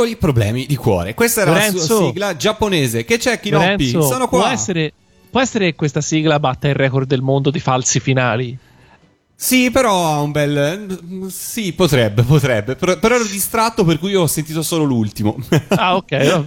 Piccoli problemi di cuore. Questa era la Lorenzo. sua sigla giapponese. Che c'è, Kinoppi? Lorenzo, Sono qua. Può essere, può essere che questa sigla batta il record del mondo di falsi finali? Sì, però ha un bel. Sì, potrebbe, potrebbe. Però, però ero distratto, per cui ho sentito solo l'ultimo. Ah, ok.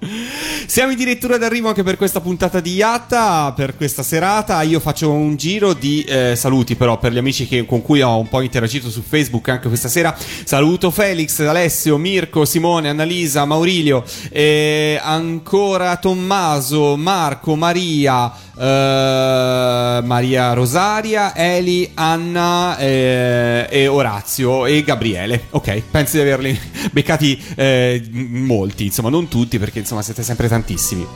Siamo addirittura d'arrivo anche per questa puntata di Yatta, per questa serata. Io faccio un giro di eh, saluti, però, per gli amici che- con cui ho un po' interagito su Facebook anche questa sera. Saluto Felix, Alessio, Mirko, Simone, Annalisa, Maurilio, eh, ancora Tommaso, Marco, Maria. eh, Maria Rosaria, Eli, Anna eh, e Orazio e Gabriele. Ok, penso di averli beccati eh, molti, insomma, non tutti perché insomma siete sempre tantissimi.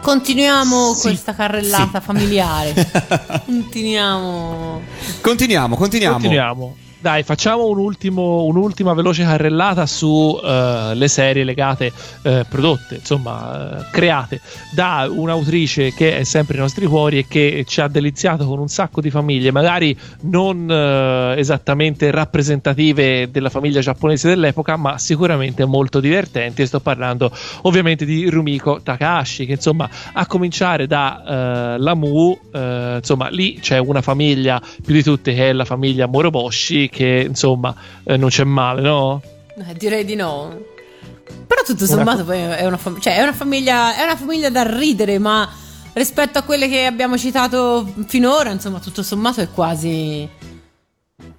Continuiamo Sì. questa carrellata familiare. Continuiamo. Continuiamo, continuiamo. Continuiamo. Dai, facciamo un ultimo- un'ultima veloce carrellata su eh, le serie legate, eh, prodotte, insomma, eh, create da un'autrice che è sempre nei nostri cuori e che ci ha deliziato con un sacco di famiglie, magari non esattamente rappresentative della famiglia giapponese dell'epoca, ma sicuramente molto divertenti. Sto parlando ovviamente di Rumiko Takahashi, che insomma, a cominciare da la Mu, eh, insomma, lì c'è una famiglia più di tutte che è la famiglia Moroboshi, che insomma eh, non c'è male, no? Eh, direi di no. Però tutto sommato poi è una, fam- cioè, è una famiglia è una famiglia da ridere, ma rispetto a quelle che abbiamo citato finora, insomma, tutto sommato è quasi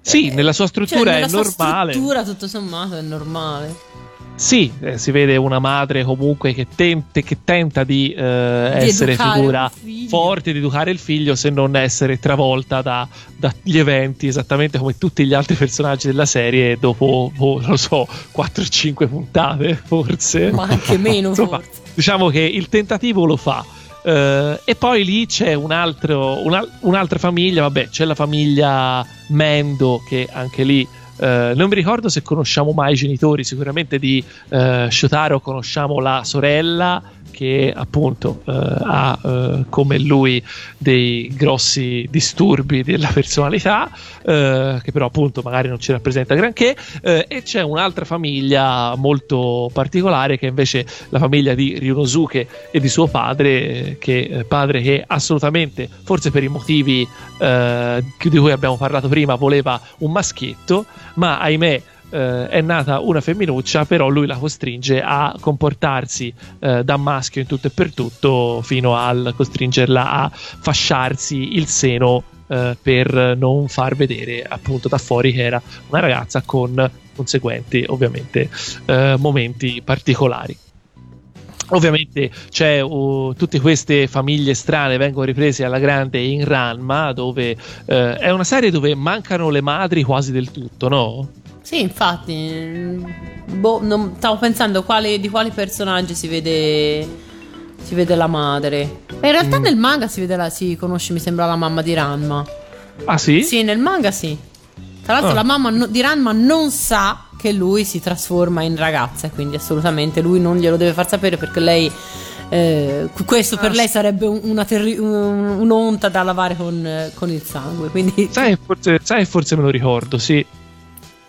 Sì, nella sua cioè, struttura nella è sua normale. struttura tutto sommato è normale. Sì, eh, si vede una madre comunque che, tente- che tenta di, eh, Di essere figura forte, di educare il figlio, se non essere travolta da- dagli eventi, esattamente come tutti gli altri personaggi della serie, dopo, oh, non lo so, 4-5 puntate, forse. Ma anche meno Insomma, forse. diciamo che il tentativo lo fa. Eh, e poi lì c'è un altro, una- un'altra famiglia, vabbè, c'è la famiglia Mendo che anche lì eh, non mi ricordo se conosciamo mai i genitori, sicuramente di eh, Shotaro conosciamo la sorella che appunto eh, ha eh, come lui dei grossi disturbi della personalità, eh, che però appunto magari non ci rappresenta granché, eh, e c'è un'altra famiglia molto particolare che è invece la famiglia di Ryunosuke e di suo padre, eh, che eh, padre che assolutamente, forse per i motivi di cui abbiamo parlato prima, voleva un maschietto, ma ahimè eh, è nata una femminuccia, però lui la costringe a comportarsi eh, da maschio in tutto e per tutto, fino al costringerla a fasciarsi il seno eh, per non far vedere appunto da fuori che era una ragazza con conseguenti ovviamente eh, momenti particolari. Ovviamente c'è uh, tutte queste famiglie strane vengono riprese alla grande in Ranma, dove eh, è una serie dove mancano le madri quasi del tutto, no? Sì, infatti. Boh, non- stavo pensando quali- di quali personaggi si vede. Si vede la madre. Ma in realtà Mm. nel manga si vede la, si conosce, mi sembra, la mamma di Ranma. Ah sì? Sì, nel manga sì. Tra l'altro Ah. la mamma no- di Ranma non sa che lui si trasforma in ragazza, quindi assolutamente lui non glielo deve far sapere perché lei... eh, questo Ah, per lei sarebbe un- una terri- un- un'onta da lavare con, con il sangue. Quindi Sai, forse, sai, forse me lo ricordo, sì.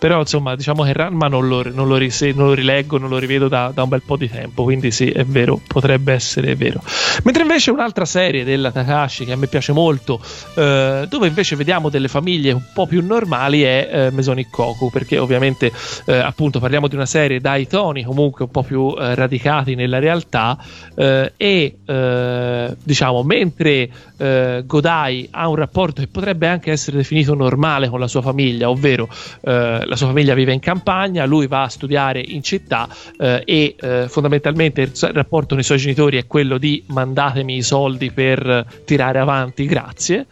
Però insomma, diciamo che Ranma non lo, non lo rise- non lo rileggo, non lo rivedo da, da un bel po' di tempo, quindi sì, è vero, potrebbe essere vero. Mentre invece un'altra serie della Takashi che a me piace molto, eh, dove invece vediamo delle famiglie un po' più normali, è eh, Mesonic Koku, perché ovviamente eh, appunto parliamo di una serie dai toni comunque un po' più eh, radicati nella realtà eh, e eh, diciamo mentre eh, Godai ha un rapporto che potrebbe anche essere definito normale con la sua famiglia, ovvero la sua famiglia vive in campagna, lui va a studiare in città eh, e eh, fondamentalmente il, rapporto con i suoi genitori è quello di mandatemi i soldi per eh, tirare avanti, grazie.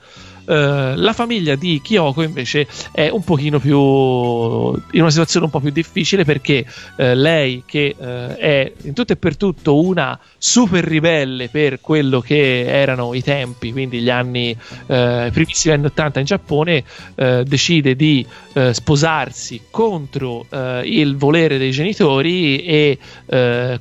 Eh, la famiglia di Kyoko invece è un pochino più in una situazione un po' più difficile perché eh, lei che eh, è in tutto e per tutto una super ribelle per quello che erano i tempi, quindi gli anni eh, primissimi anni 80 in Giappone, eh, decide di eh, sposarsi contro il volere dei genitori e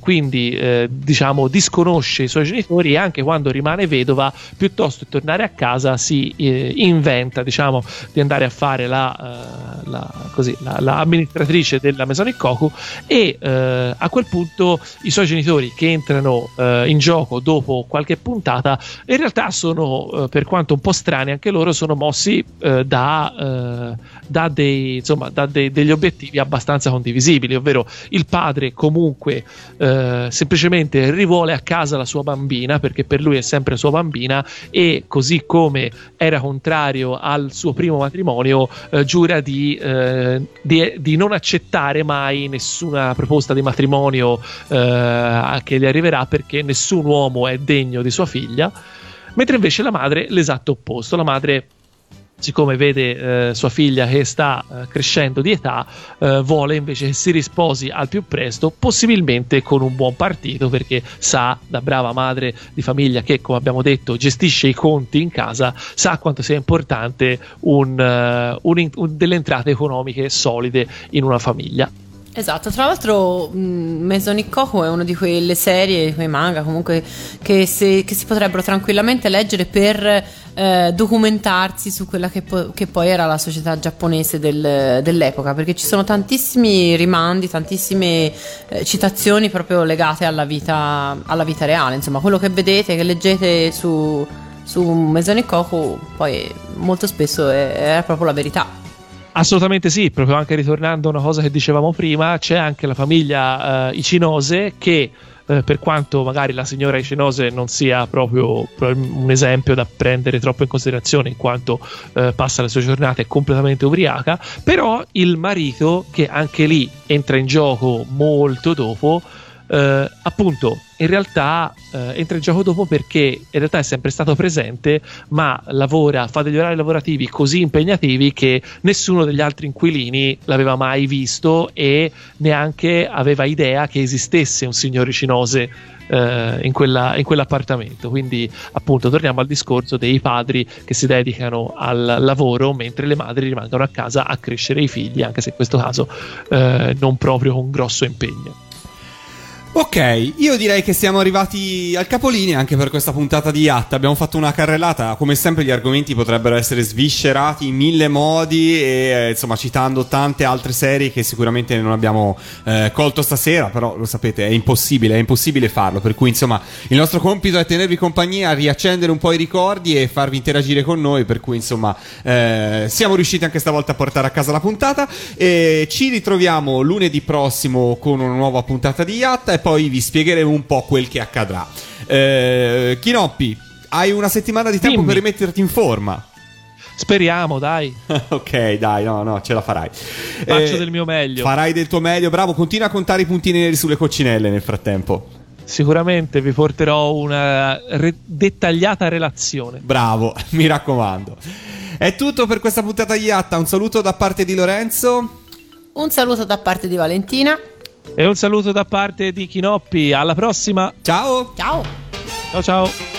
quindi diciamo disconosce i suoi genitori e anche quando rimane vedova piuttosto che tornare a casa si eh, inventa diciamo di andare a fare la, eh, la, così, la, la amministratrice della Masonic Koku e eh, a quel punto i suoi genitori che entrano eh, in gioco dopo qualche puntata in realtà sono eh, per quanto un po' strani anche loro sono mossi da, da, dei, insomma, da dei- degli obiettivi abbastanza condivisibili ovvero il padre comunque eh, semplicemente rivuole a casa la sua bambina perché per lui è sempre sua bambina e così come era contrario al suo primo matrimonio eh, giura di, eh, di- di non accettare mai nessuna proposta di matrimonio eh, che gli arriverà perché nessun uomo è degno di sua figlia mentre invece la madre l'esatto opposto. La madre siccome vede eh, sua figlia che sta eh, crescendo di età, eh, vuole invece che si risposi al più presto, possibilmente con un buon partito, perché sa, da brava madre di famiglia che, come abbiamo detto, gestisce i conti in casa, sa quanto sia importante un, eh, un un- delle entrate economiche solide in una famiglia. Esatto, tra l'altro mh, Masonic Koku è una di quelle serie, quei manga comunque che, se- che si potrebbero tranquillamente leggere per eh, documentarsi su quella che, po- che poi era la società giapponese del- dell'epoca, perché ci sono tantissimi rimandi, tantissime eh, citazioni proprio legate alla vita, alla vita reale, insomma quello che vedete, che leggete su, su Masonic Koku poi molto spesso è, è proprio la verità. Assolutamente sì, proprio anche ritornando a una cosa che dicevamo prima, c'è anche la famiglia eh, Icinose che eh, per quanto magari la signora Icinose non sia proprio un esempio da prendere troppo in considerazione in quanto eh, passa le sue giornate completamente ubriaca, però il marito che anche lì entra in gioco molto dopo, eh, appunto in realtà eh, entra in gioco dopo perché in realtà è sempre stato presente ma lavora, fa degli orari lavorativi così impegnativi che nessuno degli altri inquilini l'aveva mai visto e neanche aveva idea che esistesse un signor Icinose eh, in, quella- in quell'appartamento. Quindi appunto torniamo al discorso dei padri che si dedicano al lavoro mentre le madri rimangono a casa a crescere i figli anche se in questo caso eh, non proprio con grosso impegno Ok, io direi che siamo arrivati al capolinea anche per questa puntata di Yatta. Abbiamo fatto una carrellata, come sempre gli argomenti potrebbero essere sviscerati in mille modi e eh, insomma citando tante altre serie che sicuramente non abbiamo eh, colto stasera, però lo sapete è impossibile, è impossibile farlo, per cui insomma il nostro compito è tenervi compagnia, riaccendere un po' i ricordi e farvi interagire con noi, per cui insomma eh, siamo riusciti anche stavolta a portare a casa la puntata. E ci ritroviamo lunedì prossimo con una nuova puntata di Yatta e poi vi spiegheremo un po' quel che accadrà. Eh, Chinoppi, hai una settimana di tempo Dimmi. per rimetterti in forma. speriamo dai ok, dai, no, no, ce la farai. Faccio del mio meglio. Farai del tuo meglio, bravo. Continua a contare i puntini neri sulle coccinelle nel frattempo. Sicuramente vi porterò una re- dettagliata relazione. Bravo, mi raccomando. È tutto per questa puntata di Yatta. Un saluto da parte di Lorenzo. Un saluto da parte di Valentina. E un saluto da parte di Chinoppi. Alla prossima. Ciao. Ciao. Ciao ciao.「